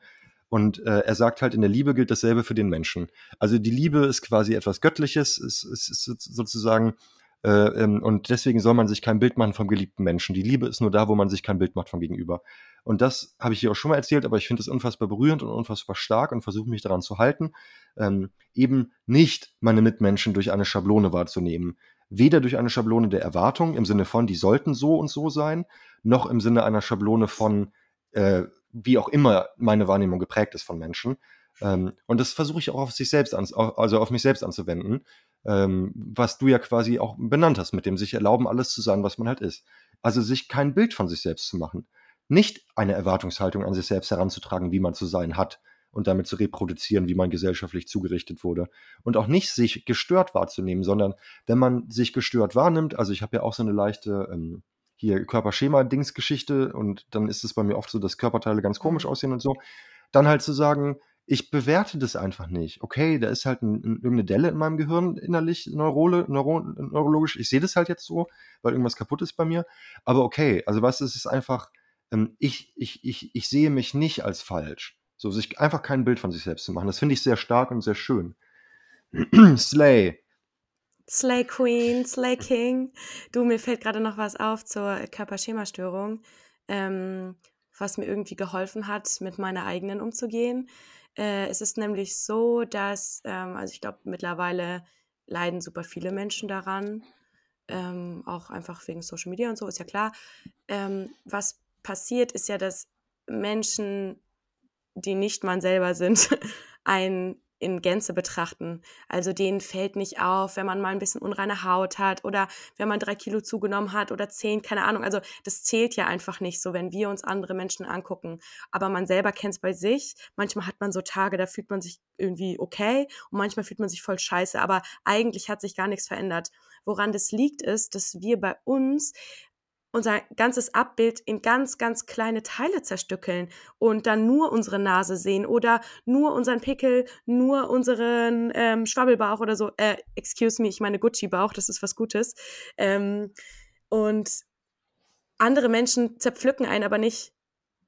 Und äh, er sagt halt, in der Liebe gilt dasselbe für den Menschen. Also die Liebe ist quasi etwas Göttliches, ist, ist, ist sozusagen, und deswegen soll man sich kein Bild machen vom geliebten Menschen. Die Liebe ist nur da, wo man sich kein Bild macht vom Gegenüber. Und das habe ich hier auch schon mal erzählt, aber ich finde es unfassbar berührend und unfassbar stark und versuche mich daran zu halten, ähm, eben nicht meine Mitmenschen durch eine Schablone wahrzunehmen. Weder durch eine Schablone der Erwartung im Sinne von, die sollten so und so sein, noch im Sinne einer Schablone von, äh, wie auch immer meine Wahrnehmung geprägt ist von Menschen. Ähm, und das versuche ich auch auf sich selbst an, also auf mich selbst anzuwenden, ähm, was du ja quasi auch benannt hast, mit dem sich erlauben, alles zu sein, was man halt ist. Also sich kein Bild von sich selbst zu machen. Nicht eine Erwartungshaltung an sich selbst heranzutragen, wie man zu sein hat und damit zu reproduzieren, wie man gesellschaftlich zugerichtet wurde. Und auch nicht sich gestört wahrzunehmen, sondern wenn man sich gestört wahrnimmt, also ich habe ja auch so eine leichte ähm, hier Körperschema-Dingsgeschichte und dann ist es bei mir oft so, dass Körperteile ganz komisch Mhm. aussehen und so, dann halt zu sagen, ich bewerte das einfach nicht. Okay, da ist halt ein, ein, irgendeine Delle in meinem Gehirn innerlich, Neurole, Neuro, neurologisch. Ich sehe das halt jetzt so, weil irgendwas kaputt ist bei mir. Aber okay, also weißt du, es ist einfach, ähm, ich, ich, ich, ich sehe mich nicht als falsch. So, sich einfach kein Bild von sich selbst zu machen. Das finde ich sehr stark und sehr schön. Slay. Slay Queen, Slay King. Du, mir fällt gerade noch was auf zur Körperschemastörung, ähm, was mir irgendwie geholfen hat, mit meiner eigenen umzugehen. Äh, es ist nämlich so, dass, ähm, also ich glaube, mittlerweile leiden super viele Menschen daran, ähm, auch einfach wegen Social Media und so, ist ja klar. Ähm, was passiert, ist ja, dass Menschen, die nicht man selber sind, einen in Gänze betrachten. Also denen fällt nicht auf, wenn man mal ein bisschen unreine Haut hat oder wenn man drei Kilo zugenommen hat oder zehn, keine Ahnung. Also das zählt ja einfach nicht so, wenn wir uns andere Menschen angucken. Aber man selber kennt es bei sich. Manchmal hat man so Tage, da fühlt man sich irgendwie okay und manchmal fühlt man sich voll scheiße. Aber eigentlich hat sich gar nichts verändert. Woran das liegt, ist, dass wir bei uns unser ganzes Abbild in ganz, ganz kleine Teile zerstückeln und dann nur unsere Nase sehen oder nur unseren Pickel, nur unseren ähm, Schwabbelbauch oder so. Äh, excuse me, ich meine Gucci-Bauch, das ist was Gutes. Ähm, Und andere Menschen zerpflücken einen aber nicht.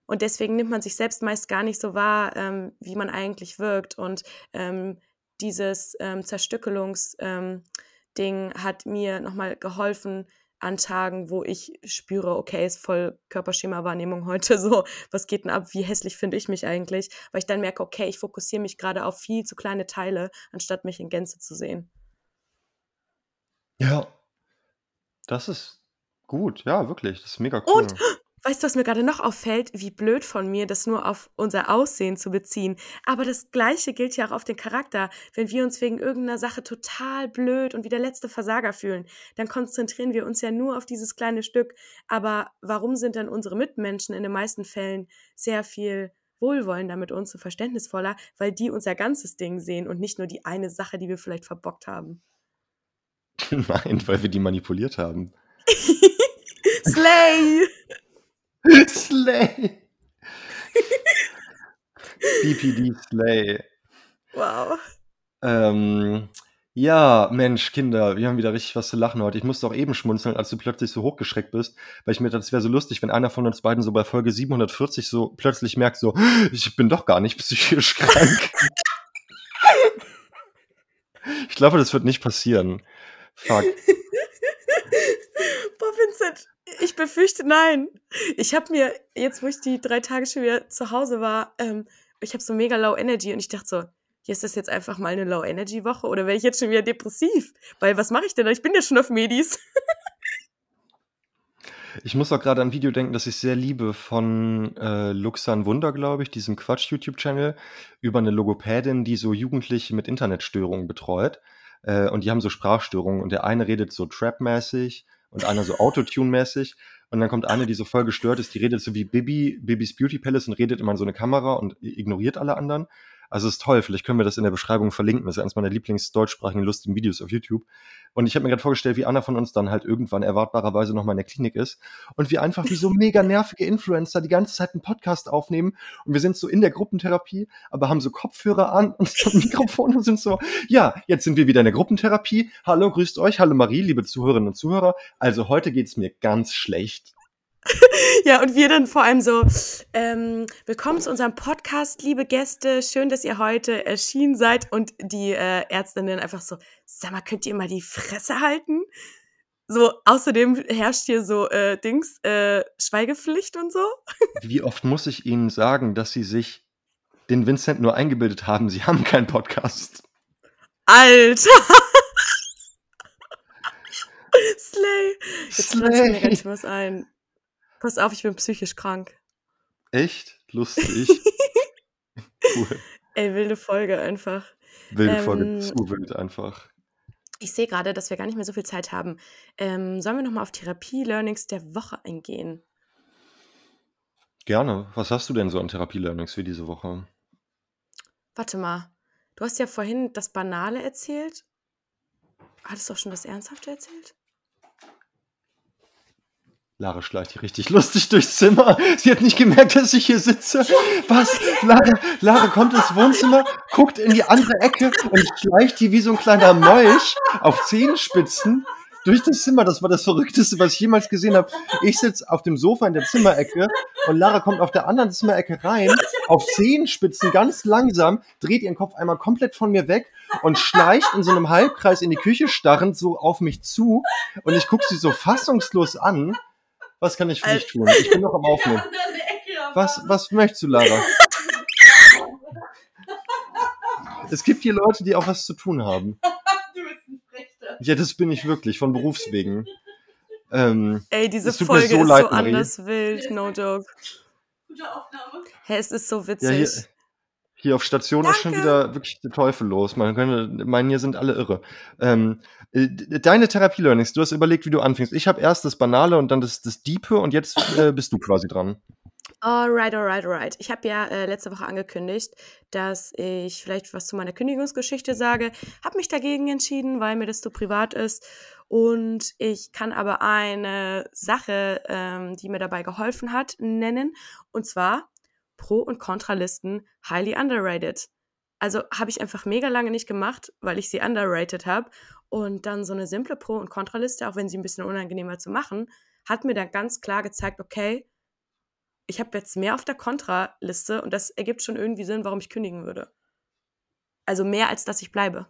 Und deswegen nimmt man sich selbst meist gar nicht so wahr, ähm, wie man eigentlich wirkt. Und ähm, dieses ähm, Zerstückelungsding ähm, hat mir nochmal geholfen an Tagen, wo ich spüre, okay, ist voll Körperschema-Wahrnehmung heute so, was geht denn ab, wie hässlich finde ich mich eigentlich, weil ich dann merke, okay, ich fokussiere mich gerade auf viel zu kleine Teile, anstatt mich in Gänze zu sehen. Ja, das ist gut, ja, wirklich, das ist mega cool. Und Weißt du, was mir gerade noch auffällt? Wie blöd von mir, das nur auf unser Aussehen zu beziehen. Aber das Gleiche gilt ja auch auf den Charakter. Wenn wir uns wegen irgendeiner Sache total blöd und wie der letzte Versager fühlen, dann konzentrieren wir uns ja nur auf dieses kleine Stück. Aber warum sind dann unsere Mitmenschen in den meisten Fällen sehr viel wohlwollender mit uns und verständnisvoller? Weil die unser ganzes Ding sehen und nicht nur die eine Sache, die wir vielleicht verbockt haben. Nein, weil wir die manipuliert haben. Slay! Slay. BPD Slay. Wow. Ähm, ja, Mensch, Kinder, wir haben wieder richtig was zu lachen heute. Ich musste auch eben schmunzeln, als du plötzlich so hochgeschreckt bist, weil ich mir dachte, es wäre so lustig, wenn einer von uns beiden so bei Folge 740 so plötzlich merkt, so, ich bin doch gar nicht psychisch krank. ich glaube, das wird nicht passieren. Fuck. Boah, Vincent, ich befürchte nein. Ich habe mir, jetzt wo ich die drei Tage schon wieder zu Hause war, ähm, ich habe so mega Low Energy und ich dachte so, hier ist das jetzt einfach mal eine Low Energy Woche oder wäre ich jetzt schon wieder depressiv? Weil was mache ich denn? Ich bin ja schon auf Medis. Ich muss auch gerade an ein Video denken, das ich sehr liebe von äh, Luxan Wunder, glaube ich, diesem Quatsch-YouTube-Channel, über eine Logopädin, die so Jugendliche mit Internetstörungen betreut. Äh, und die haben so Sprachstörungen und der eine redet so Trap-mäßig und einer so Autotune-mäßig. Und dann kommt eine, die so voll gestört ist, die redet so wie Bibi, Bibis Beauty Palace und redet immer in so eine Kamera und ignoriert alle anderen. Also ist toll, vielleicht können wir das in der Beschreibung verlinken. Das ist eines meiner Lieblingsdeutschsprachigen lustigen Videos auf YouTube. Und ich habe mir gerade vorgestellt, wie Anna von uns dann halt irgendwann erwartbarerweise nochmal in der Klinik ist und wir einfach wie so mega nervige Influencer die ganze Zeit einen Podcast aufnehmen und wir sind so in der Gruppentherapie, aber haben so Kopfhörer an und so ein Mikrofon und sind so, ja, jetzt sind wir wieder in der Gruppentherapie. Hallo, grüßt euch. Hallo Marie, liebe Zuhörerinnen und Zuhörer. Also heute geht's mir ganz schlecht. ja, und wir dann vor allem so, ähm, willkommen zu unserem Podcast, liebe Gäste, schön, dass ihr heute erschienen seid. Und die äh, Ärztinnen einfach so, sag mal, könnt ihr mal die Fresse halten? So, außerdem herrscht hier so äh, Dings, äh, Schweigepflicht und so. Wie oft muss ich Ihnen sagen, dass Sie sich den Vincent nur eingebildet haben, Sie haben keinen Podcast. Alter! Slay! Jetzt Slay. mir ganz was ein. Pass auf, ich bin psychisch krank. Echt? Lustig. cool. Ey, wilde Folge einfach. Wilde ähm, Folge, zu wild einfach. Ich sehe gerade, dass wir gar nicht mehr so viel Zeit haben. Ähm, sollen wir nochmal auf Therapie-Learnings der Woche eingehen? Gerne. Was hast du denn so an Therapie-Learnings für diese Woche? Warte mal. Du hast ja vorhin das Banale erzählt. Hattest du auch schon das Ernsthafte erzählt? Lara schleicht hier richtig lustig durchs Zimmer. Sie hat nicht gemerkt, dass ich hier sitze. Was? Lara, Lara kommt ins Wohnzimmer, guckt in die andere Ecke und schleicht hier wie so ein kleiner Molch auf Zehenspitzen durch das Zimmer. Das war das Verrückteste, was ich jemals gesehen habe. Ich sitze auf dem Sofa in der Zimmerecke und Lara kommt auf der anderen Zimmerecke rein, auf Zehenspitzen ganz langsam, dreht ihren Kopf einmal komplett von mir weg und schleicht in so einem Halbkreis in die Küche starrend so auf mich zu. Und ich gucke sie so fassungslos an was kann ich für dich tun? Ich bin noch am Aufnehmen. Was, was möchtest du, Lara? es gibt hier Leute, die auch was zu tun haben. Du bist ein Frechter. Ja, das bin ich wirklich, von Berufswegen. Ähm, Ey, diese Folge so ist leid, so Marie. anders wild, no joke. Gute Aufnahme. Hä, es ist so witzig. Ja, hier, hier, auf Station Danke. ist schon wieder wirklich der Teufel los. Man könnte meinen, hier sind alle irre. Ähm, äh, deine Therapie-Learnings, du hast überlegt, wie du anfängst. Ich habe erst das Banale und dann das, das Diepe und jetzt äh, bist du quasi dran. Alright, alright, alright. Ich habe ja äh, letzte Woche angekündigt, dass ich vielleicht was zu meiner Kündigungsgeschichte sage. Habe mich dagegen entschieden, weil mir das zu privat ist. Und ich kann aber eine Sache, ähm, die mir dabei geholfen hat, nennen. Und zwar Pro- und Kontralisten highly underrated. Also habe ich einfach mega lange nicht gemacht, weil ich sie underrated habe. Und dann so eine simple Pro- und Kontraliste, auch wenn sie ein bisschen unangenehmer zu machen, hat mir dann ganz klar gezeigt, okay, ich habe jetzt mehr auf der Kontraliste und das ergibt schon irgendwie Sinn, warum ich kündigen würde. Also mehr als dass ich bleibe.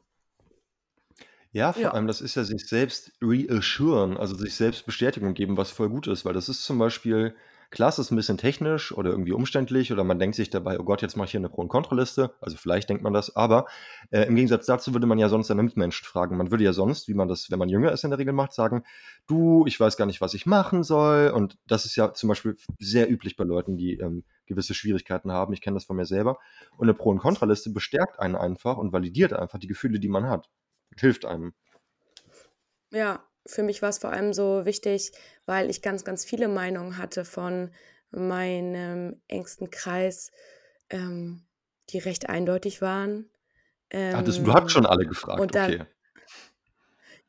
Ja, vor Ja. allem, das ist ja sich selbst reassuren, also sich selbst Bestätigung geben, was voll gut ist, weil das ist zum Beispiel, klar, es ist ein bisschen technisch oder irgendwie umständlich oder man denkt sich dabei, oh Gott, jetzt mache ich hier eine Pro- und Kontraliste. Also vielleicht denkt man das, aber äh, im Gegensatz dazu würde man ja sonst seine Mitmenschen fragen. Man würde ja sonst, wie man das, wenn man jünger ist, in der Regel macht, sagen, du, ich weiß gar nicht, was ich machen soll. Und das ist ja zum Beispiel sehr üblich bei Leuten, die ähm, gewisse Schwierigkeiten haben. Ich kenne das von mir selber. Und eine Pro- und Kontraliste bestärkt einen einfach und validiert einfach die Gefühle, die man hat hilft einem. Ja, für mich war es vor allem so wichtig, weil ich ganz, ganz viele Meinungen hatte von meinem engsten Kreis, ähm, die recht eindeutig waren. Ah, das, du hast Ähm, schon alle gefragt, dann, okay.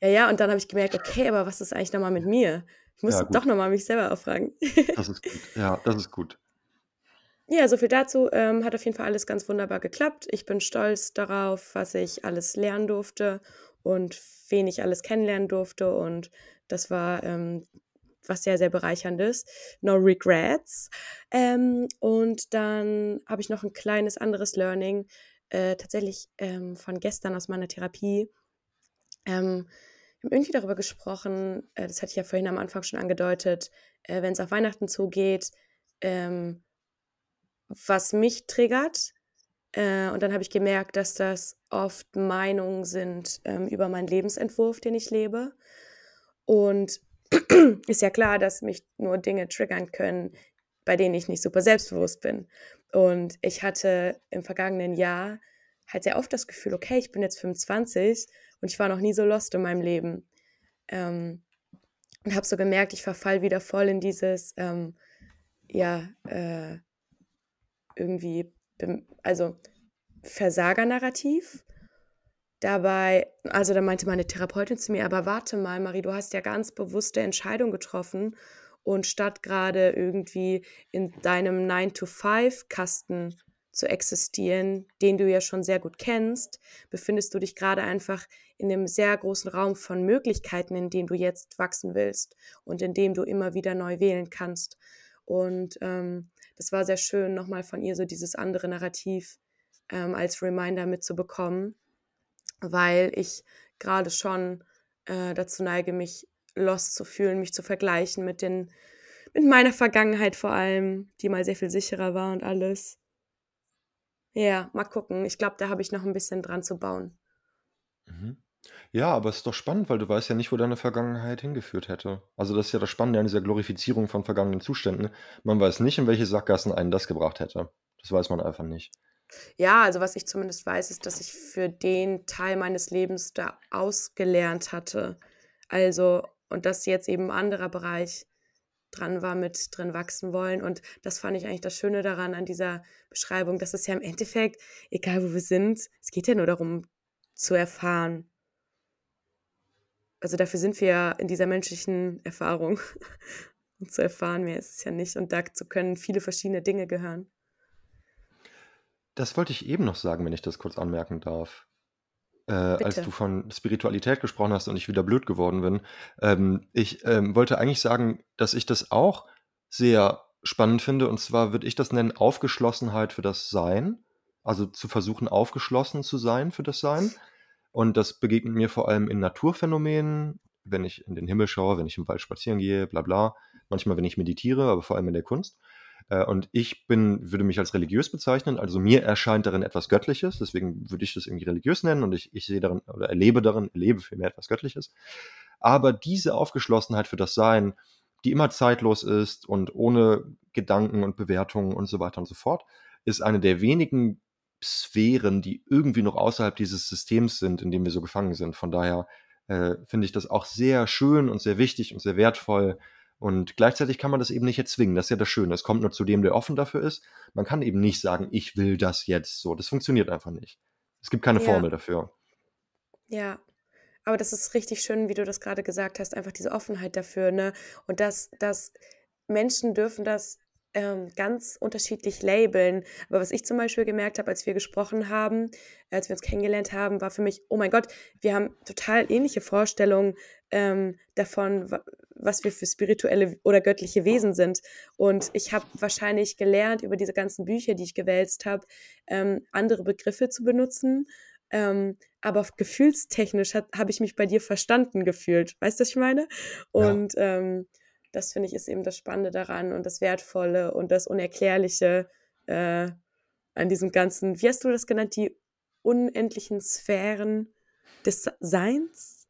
ja, ja, und dann habe ich gemerkt, okay, aber was ist eigentlich nochmal mit mir? Ich Ja, musste doch nochmal mich selber auffragen. Das ist gut. Ja, das ist gut. Ja, so viel dazu. Ähm, hat auf jeden Fall alles ganz wunderbar geklappt. Ich bin stolz darauf, was ich alles lernen durfte und wen ich alles kennenlernen durfte. Und das war ähm, was sehr, sehr bereicherndes. No regrets. Ähm, und dann habe ich noch ein kleines anderes Learning, äh, tatsächlich ähm, von gestern aus meiner Therapie. Ähm, wir haben irgendwie darüber gesprochen, äh, das hatte ich ja vorhin am Anfang schon angedeutet, äh, wenn es auf Weihnachten zugeht, ähm, was mich triggert. Äh, und dann habe ich gemerkt, dass das oft Meinungen sind ähm, über meinen Lebensentwurf, den ich lebe. Und ist ja klar, dass mich nur Dinge triggern können, bei denen ich nicht super selbstbewusst bin. Und ich hatte im vergangenen Jahr halt sehr oft das Gefühl, okay, ich bin jetzt 25 und ich war noch nie so lost in meinem Leben. Ähm, und habe so gemerkt, ich verfall wieder voll in dieses, ähm, ja, äh, irgendwie, also Versagernarrativ. Dabei, also da meinte meine Therapeutin zu mir, aber warte mal, Marie, du hast ja ganz bewusste Entscheidung getroffen und statt gerade irgendwie in deinem 9-to-5-Kasten zu existieren, den du ja schon sehr gut kennst, befindest du dich gerade einfach in einem sehr großen Raum von Möglichkeiten, in dem du jetzt wachsen willst und in dem du immer wieder neu wählen kannst. Und ähm, das war sehr schön, nochmal von ihr so dieses andere Narrativ ähm, als Reminder mitzubekommen, weil ich gerade schon äh, dazu neige, mich lost zu fühlen, mich zu vergleichen mit den mit meiner Vergangenheit vor allem, die mal sehr viel sicherer war und alles. Ja, mal gucken. Ich glaube, da habe ich noch ein bisschen dran zu bauen. Mhm. Ja, aber es ist doch spannend, weil du weißt ja nicht, wo deine Vergangenheit hingeführt hätte. Also das ist ja das Spannende an dieser Glorifizierung von vergangenen Zuständen. Man weiß nicht, in welche Sackgassen einen das gebracht hätte. Das weiß man einfach nicht. Ja, also was ich zumindest weiß, ist, dass ich für den Teil meines Lebens da ausgelernt hatte. Also, und dass jetzt eben ein anderer Bereich dran war mit drin wachsen wollen. Und das fand ich eigentlich das Schöne daran, an dieser Beschreibung, dass es ja im Endeffekt, egal wo wir sind, es geht ja nur darum zu erfahren. Also dafür sind wir ja in dieser menschlichen Erfahrung. Und zu erfahren, mehr ist es ja nicht. Und dazu können viele verschiedene Dinge gehören. Das wollte ich eben noch sagen, wenn ich das kurz anmerken darf. Äh, als du von Spiritualität gesprochen hast und ich wieder blöd geworden bin. Ähm, ich ähm, wollte eigentlich sagen, dass ich das auch sehr spannend finde. Und zwar würde ich das nennen Aufgeschlossenheit für das Sein. Also zu versuchen, aufgeschlossen zu sein für das Sein. Und das begegnet mir vor allem in Naturphänomenen, wenn ich in den Himmel schaue, wenn ich im Wald spazieren gehe, bla bla. Manchmal, wenn ich meditiere, aber vor allem in der Kunst. Äh, Und ich bin, würde mich als religiös bezeichnen, also mir erscheint darin etwas Göttliches, deswegen würde ich das irgendwie religiös nennen und ich, ich sehe darin oder erlebe darin, erlebe vielmehr etwas Göttliches. Aber diese Aufgeschlossenheit für das Sein, die immer zeitlos ist und ohne Gedanken und Bewertungen und so weiter und so fort, ist eine der wenigen Sphären, die irgendwie noch außerhalb dieses Systems sind, in dem wir so gefangen sind. Von daher äh, finde ich das auch sehr schön und sehr wichtig und sehr wertvoll, und gleichzeitig kann man das eben nicht erzwingen. Das ist ja das Schöne. Es kommt nur zu dem, der offen dafür ist. Man kann eben nicht sagen, ich will das jetzt so. Das funktioniert einfach nicht. Es gibt keine Ja. Formel dafür. Ja, aber das ist richtig schön, wie du das gerade gesagt hast, einfach diese Offenheit dafür, ne? Und dass, dass Menschen dürfen das ähm, ganz unterschiedlich labeln. Aber was ich zum Beispiel gemerkt habe, als wir gesprochen haben, als wir uns kennengelernt haben, war für mich, oh mein Gott, wir haben total ähnliche Vorstellungen ähm, davon, was wir für spirituelle oder göttliche Wesen sind. Und ich habe wahrscheinlich gelernt, über diese ganzen Bücher, die ich gewälzt habe, ähm, andere Begriffe zu benutzen. Ähm, aber gefühlstechnisch habe ich mich bei dir verstanden gefühlt. Weißt du, was ich meine? Und ja. ähm, das finde ich ist eben das Spannende daran und das Wertvolle und das Unerklärliche äh, an diesem ganzen, wie hast du das genannt, die unendlichen Sphären des Seins?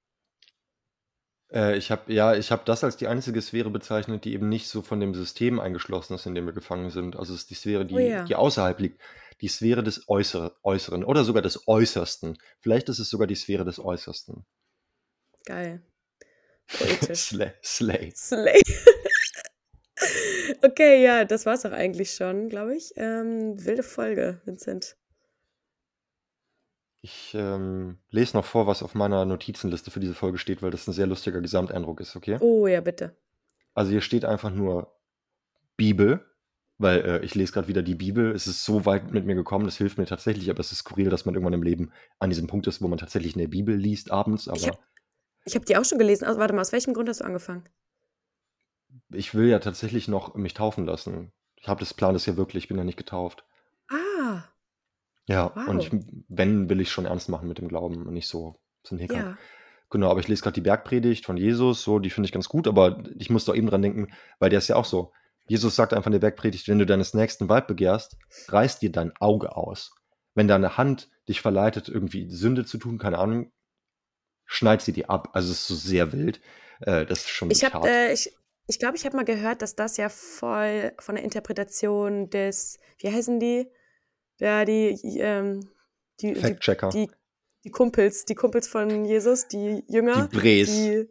Äh, ich habe ja, ich habe das als die einzige Sphäre bezeichnet, die eben nicht so von dem System eingeschlossen ist, in dem wir gefangen sind. Also es ist die Sphäre, die, oh ja. die außerhalb liegt. Die Sphäre des Äußere, Äußeren oder sogar des Äußersten. Vielleicht ist es sogar die Sphäre des Äußersten. Geil. Slay. Slay. Slay. okay, ja, das war's auch eigentlich schon, glaube ich. Ähm, wilde Folge, Vincent. Ich ähm, lese noch vor, was auf meiner Notizenliste für diese Folge steht, weil das ein sehr lustiger Gesamteindruck ist, okay? Oh ja, bitte. Also hier steht einfach nur Bibel, weil äh, ich lese gerade wieder die Bibel. Es ist so weit mit mir gekommen, das hilft mir tatsächlich, aber es ist skurril, dass man irgendwann im Leben an diesem Punkt ist, wo man tatsächlich eine Bibel liest abends. Aber ich habe ich hab die auch schon gelesen. Also, warte mal, aus welchem Grund hast du angefangen? Ich will ja tatsächlich noch mich taufen lassen. Ich habe das Plan, das ja wirklich, ich bin ja nicht getauft. Ah. Ja, wow. und ich, wenn, will ich schon ernst machen mit dem Glauben und nicht so, ein Hickhack. Ja. Genau, aber ich lese gerade die Bergpredigt von Jesus, so, die finde ich ganz gut, aber ich muss doch eben dran denken, weil der ist ja auch so. Jesus sagt einfach in der Bergpredigt, wenn du deines nächsten Weib begehrst, reiß dir dein Auge aus. Wenn deine Hand dich verleitet, irgendwie Sünde zu tun, keine Ahnung, schneid sie dir ab. Also es ist so sehr wild. Äh, das ist schon ich hab, äh, ich ich glaube, ich habe mal gehört, dass das ja voll von der Interpretation des, wie heißen die? Ja, die, ähm, die, Fact-Checker. Die, die, die, Kumpels, die Kumpels von Jesus, die Jünger. Die Bres. Die,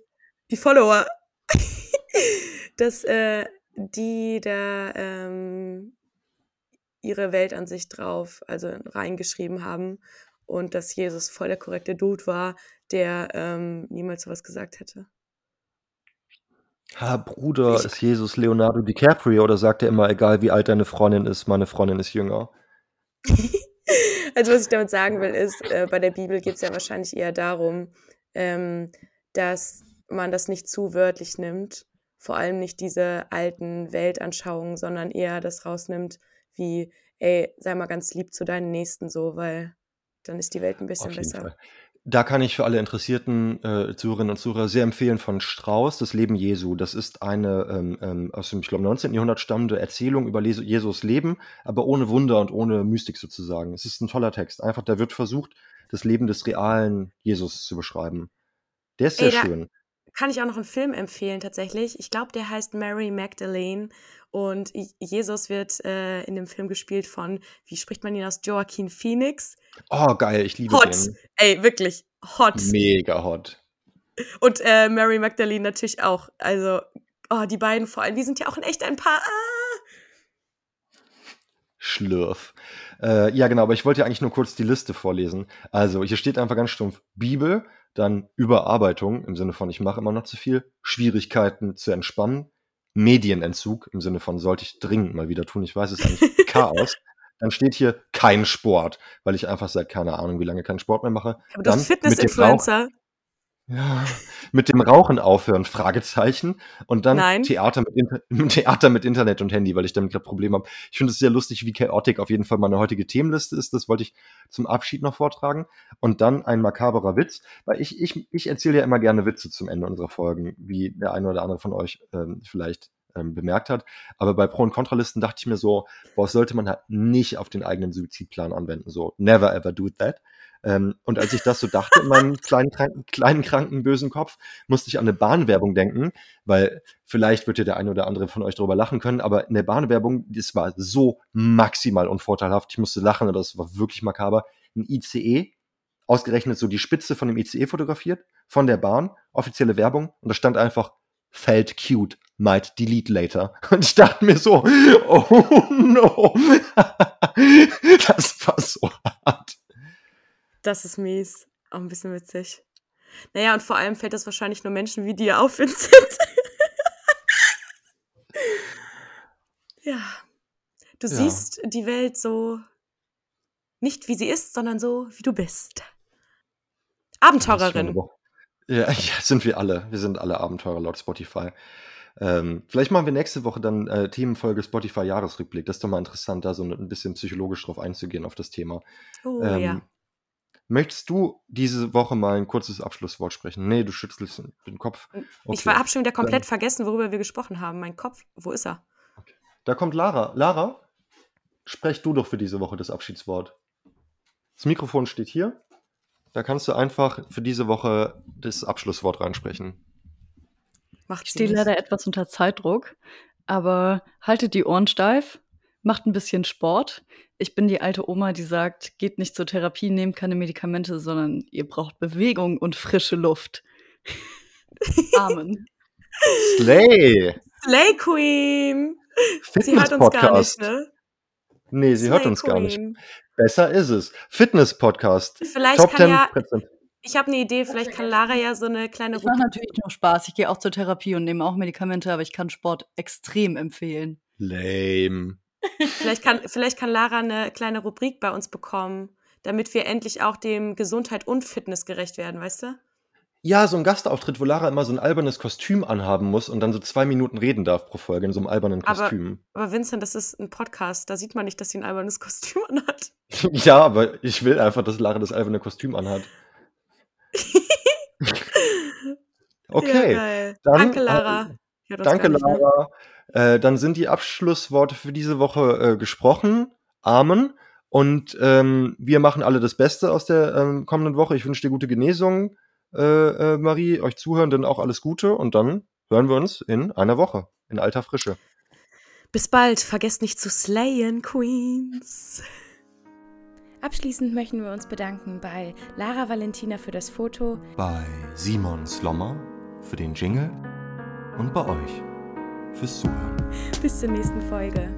die Follower. dass äh, die da ähm, ihre Weltansicht drauf, also reingeschrieben haben und dass Jesus voll der korrekte Dude war, der ähm, niemals sowas gesagt hätte. Ha, Bruder, ich, ist Jesus Leonardo DiCaprio oder sagt er immer, egal wie alt deine Freundin ist, meine Freundin ist jünger? also was ich damit sagen will, ist, äh, bei der Bibel geht es ja wahrscheinlich eher darum, ähm, dass man das nicht zu wörtlich nimmt vor allem nicht diese alten Weltanschauungen, sondern eher das rausnimmt, wie, ey, sei mal ganz lieb zu deinen Nächsten so, weil dann ist die Welt ein bisschen besser. Fall. Da kann ich für alle interessierten äh, Zuhörerinnen und Zuhörer sehr empfehlen von Strauß, das Leben Jesu. Das ist eine ähm, ähm, aus dem, ich glaube, 19. Jahrhundert stammende Erzählung über Jesus Leben, aber ohne Wunder und ohne Mystik sozusagen. Es ist ein toller Text. Einfach, da wird versucht, das Leben des realen Jesus zu beschreiben. Der ist sehr Ey, schön kann ich auch noch einen Film empfehlen tatsächlich. Ich glaube, der heißt Mary Magdalene und Jesus wird äh, in dem Film gespielt von, wie spricht man ihn aus, Joaquin Phoenix. Oh, geil, ich liebe hot. den. Ey, wirklich hot. Mega hot. Und äh, Mary Magdalene natürlich auch. Also, oh, die beiden vor allem, die sind ja auch in echt ein Paar. Ah. Schlürf. Äh, ja, genau, aber ich wollte ja eigentlich nur kurz die Liste vorlesen. Also, hier steht einfach ganz stumpf Bibel, dann Überarbeitung im Sinne von ich mache immer noch zu viel, Schwierigkeiten zu entspannen, Medienentzug im Sinne von sollte ich dringend mal wieder tun, ich weiß es eigentlich, Chaos. Dann steht hier kein Sport, weil ich einfach seit keine Ahnung wie lange keinen Sport mehr mache. Aber bist Fitness-Influencer. Ja, mit dem Rauchen aufhören, Fragezeichen. Und dann Nein. Theater mit, Inter Theater mit Internet und Handy, weil ich damit gerade Probleme habe. Ich finde es sehr lustig, wie chaotic auf jeden Fall meine heutige Themenliste ist. Das wollte ich zum Abschied noch vortragen. Und dann ein makaberer Witz, weil ich, ich, ich erzähle ja immer gerne Witze zum Ende unserer Folgen, wie der eine oder andere von euch ähm, vielleicht ähm, bemerkt hat. Aber bei Pro- und Kontralisten dachte ich mir so, boah, sollte man halt nicht auf den eigenen Suizidplan anwenden. So, never ever do that. Ähm, und als ich das so dachte in meinem kleinen, kranken, kleinen, kranken, bösen Kopf, musste ich an eine Bahnwerbung denken, weil vielleicht wird ja der eine oder andere von euch darüber lachen können, aber in der Bahnwerbung, das war so maximal unvorteilhaft. Ich musste lachen, aber das war wirklich makaber. Ein ICE, ausgerechnet so die Spitze von dem ICE fotografiert, von der Bahn, offizielle Werbung, und da stand einfach felt cute, might delete later. Und ich dachte mir so, oh no, das war so hart. Das ist mies. Auch ein bisschen witzig. Naja, und vor allem fällt das wahrscheinlich nur Menschen wie dir auf, Vincent. Ja. Du Ja. siehst die Welt so nicht wie sie ist, sondern so wie du bist. Abenteurerin. Ja, ja, sind wir alle. Wir sind alle Abenteurer laut Spotify. Ähm, vielleicht machen wir nächste Woche dann äh, Themenfolge Spotify Jahresrückblick. Das ist doch mal interessant, da so ein bisschen psychologisch drauf einzugehen auf das Thema. Oh Ähm, ja. möchtest du diese Woche mal ein kurzes Abschlusswort sprechen? Nee, du schüttelst den Kopf. Ich Okay. war, hab schon wieder komplett Dann, vergessen, worüber wir gesprochen haben. Mein Kopf, wo ist er? da kommt Lara. Lara, sprech du doch für diese Woche das Abschiedswort. Das Mikrofon steht hier. Da kannst du einfach für diese Woche das Abschlusswort reinsprechen. Macht Ich stehe leider etwas unter Zeitdruck, aber haltet die Ohren steif, macht ein bisschen Sport. Ich bin die alte Oma, die sagt, geht nicht zur Therapie, nehmt keine Medikamente, sondern ihr braucht Bewegung und frische Luft. Amen. Slay! Slay Queen! Sie hört uns gar nicht, ne? Nee, sie hört Slay uns gar nicht. Queen. Besser ist es. Fitness-Podcast. Vielleicht Top kann 10 ja, Prozent. Ich habe eine Idee, vielleicht kann Lara ja so eine kleine Ich mache natürlich nur Spaß. Ich gehe auch zur Therapie und nehme auch Medikamente, aber ich kann Sport extrem empfehlen. Lame. Vielleicht kann, vielleicht kann Lara eine kleine Rubrik bei uns bekommen, damit wir endlich auch dem Gesundheit und Fitness gerecht werden, weißt du? Ja, so ein Gastauftritt, wo Lara immer so ein albernes Kostüm anhaben muss und dann so zwei Minuten reden darf pro Folge in so einem albernen Aber, Kostüm. aber Vincent, das ist ein Podcast, da sieht man nicht, dass sie ein albernes Kostüm anhat. ja, aber ich will einfach, dass Lara das alberne Kostüm anhat. Ja, Okay, geil. dann Danke, äh, Lara. Uns danke? Lara. Äh, dann sind die Abschlussworte für diese Woche äh, gesprochen. Amen. Und ähm, wir machen alle das Beste aus der ähm, kommenden Woche. Ich wünsche dir gute Genesung, äh, äh, Marie, euch Zuhörenden auch alles Gute. Und dann hören wir uns in einer Woche in alter Frische. Bis bald. Vergesst nicht zu slayen, Queens. Abschließend möchten wir uns bedanken bei Lara Valentina für das Foto, Bei Simon Slommer für den Jingle und bei euch fürs Zuhören. bis zur nächsten Folge.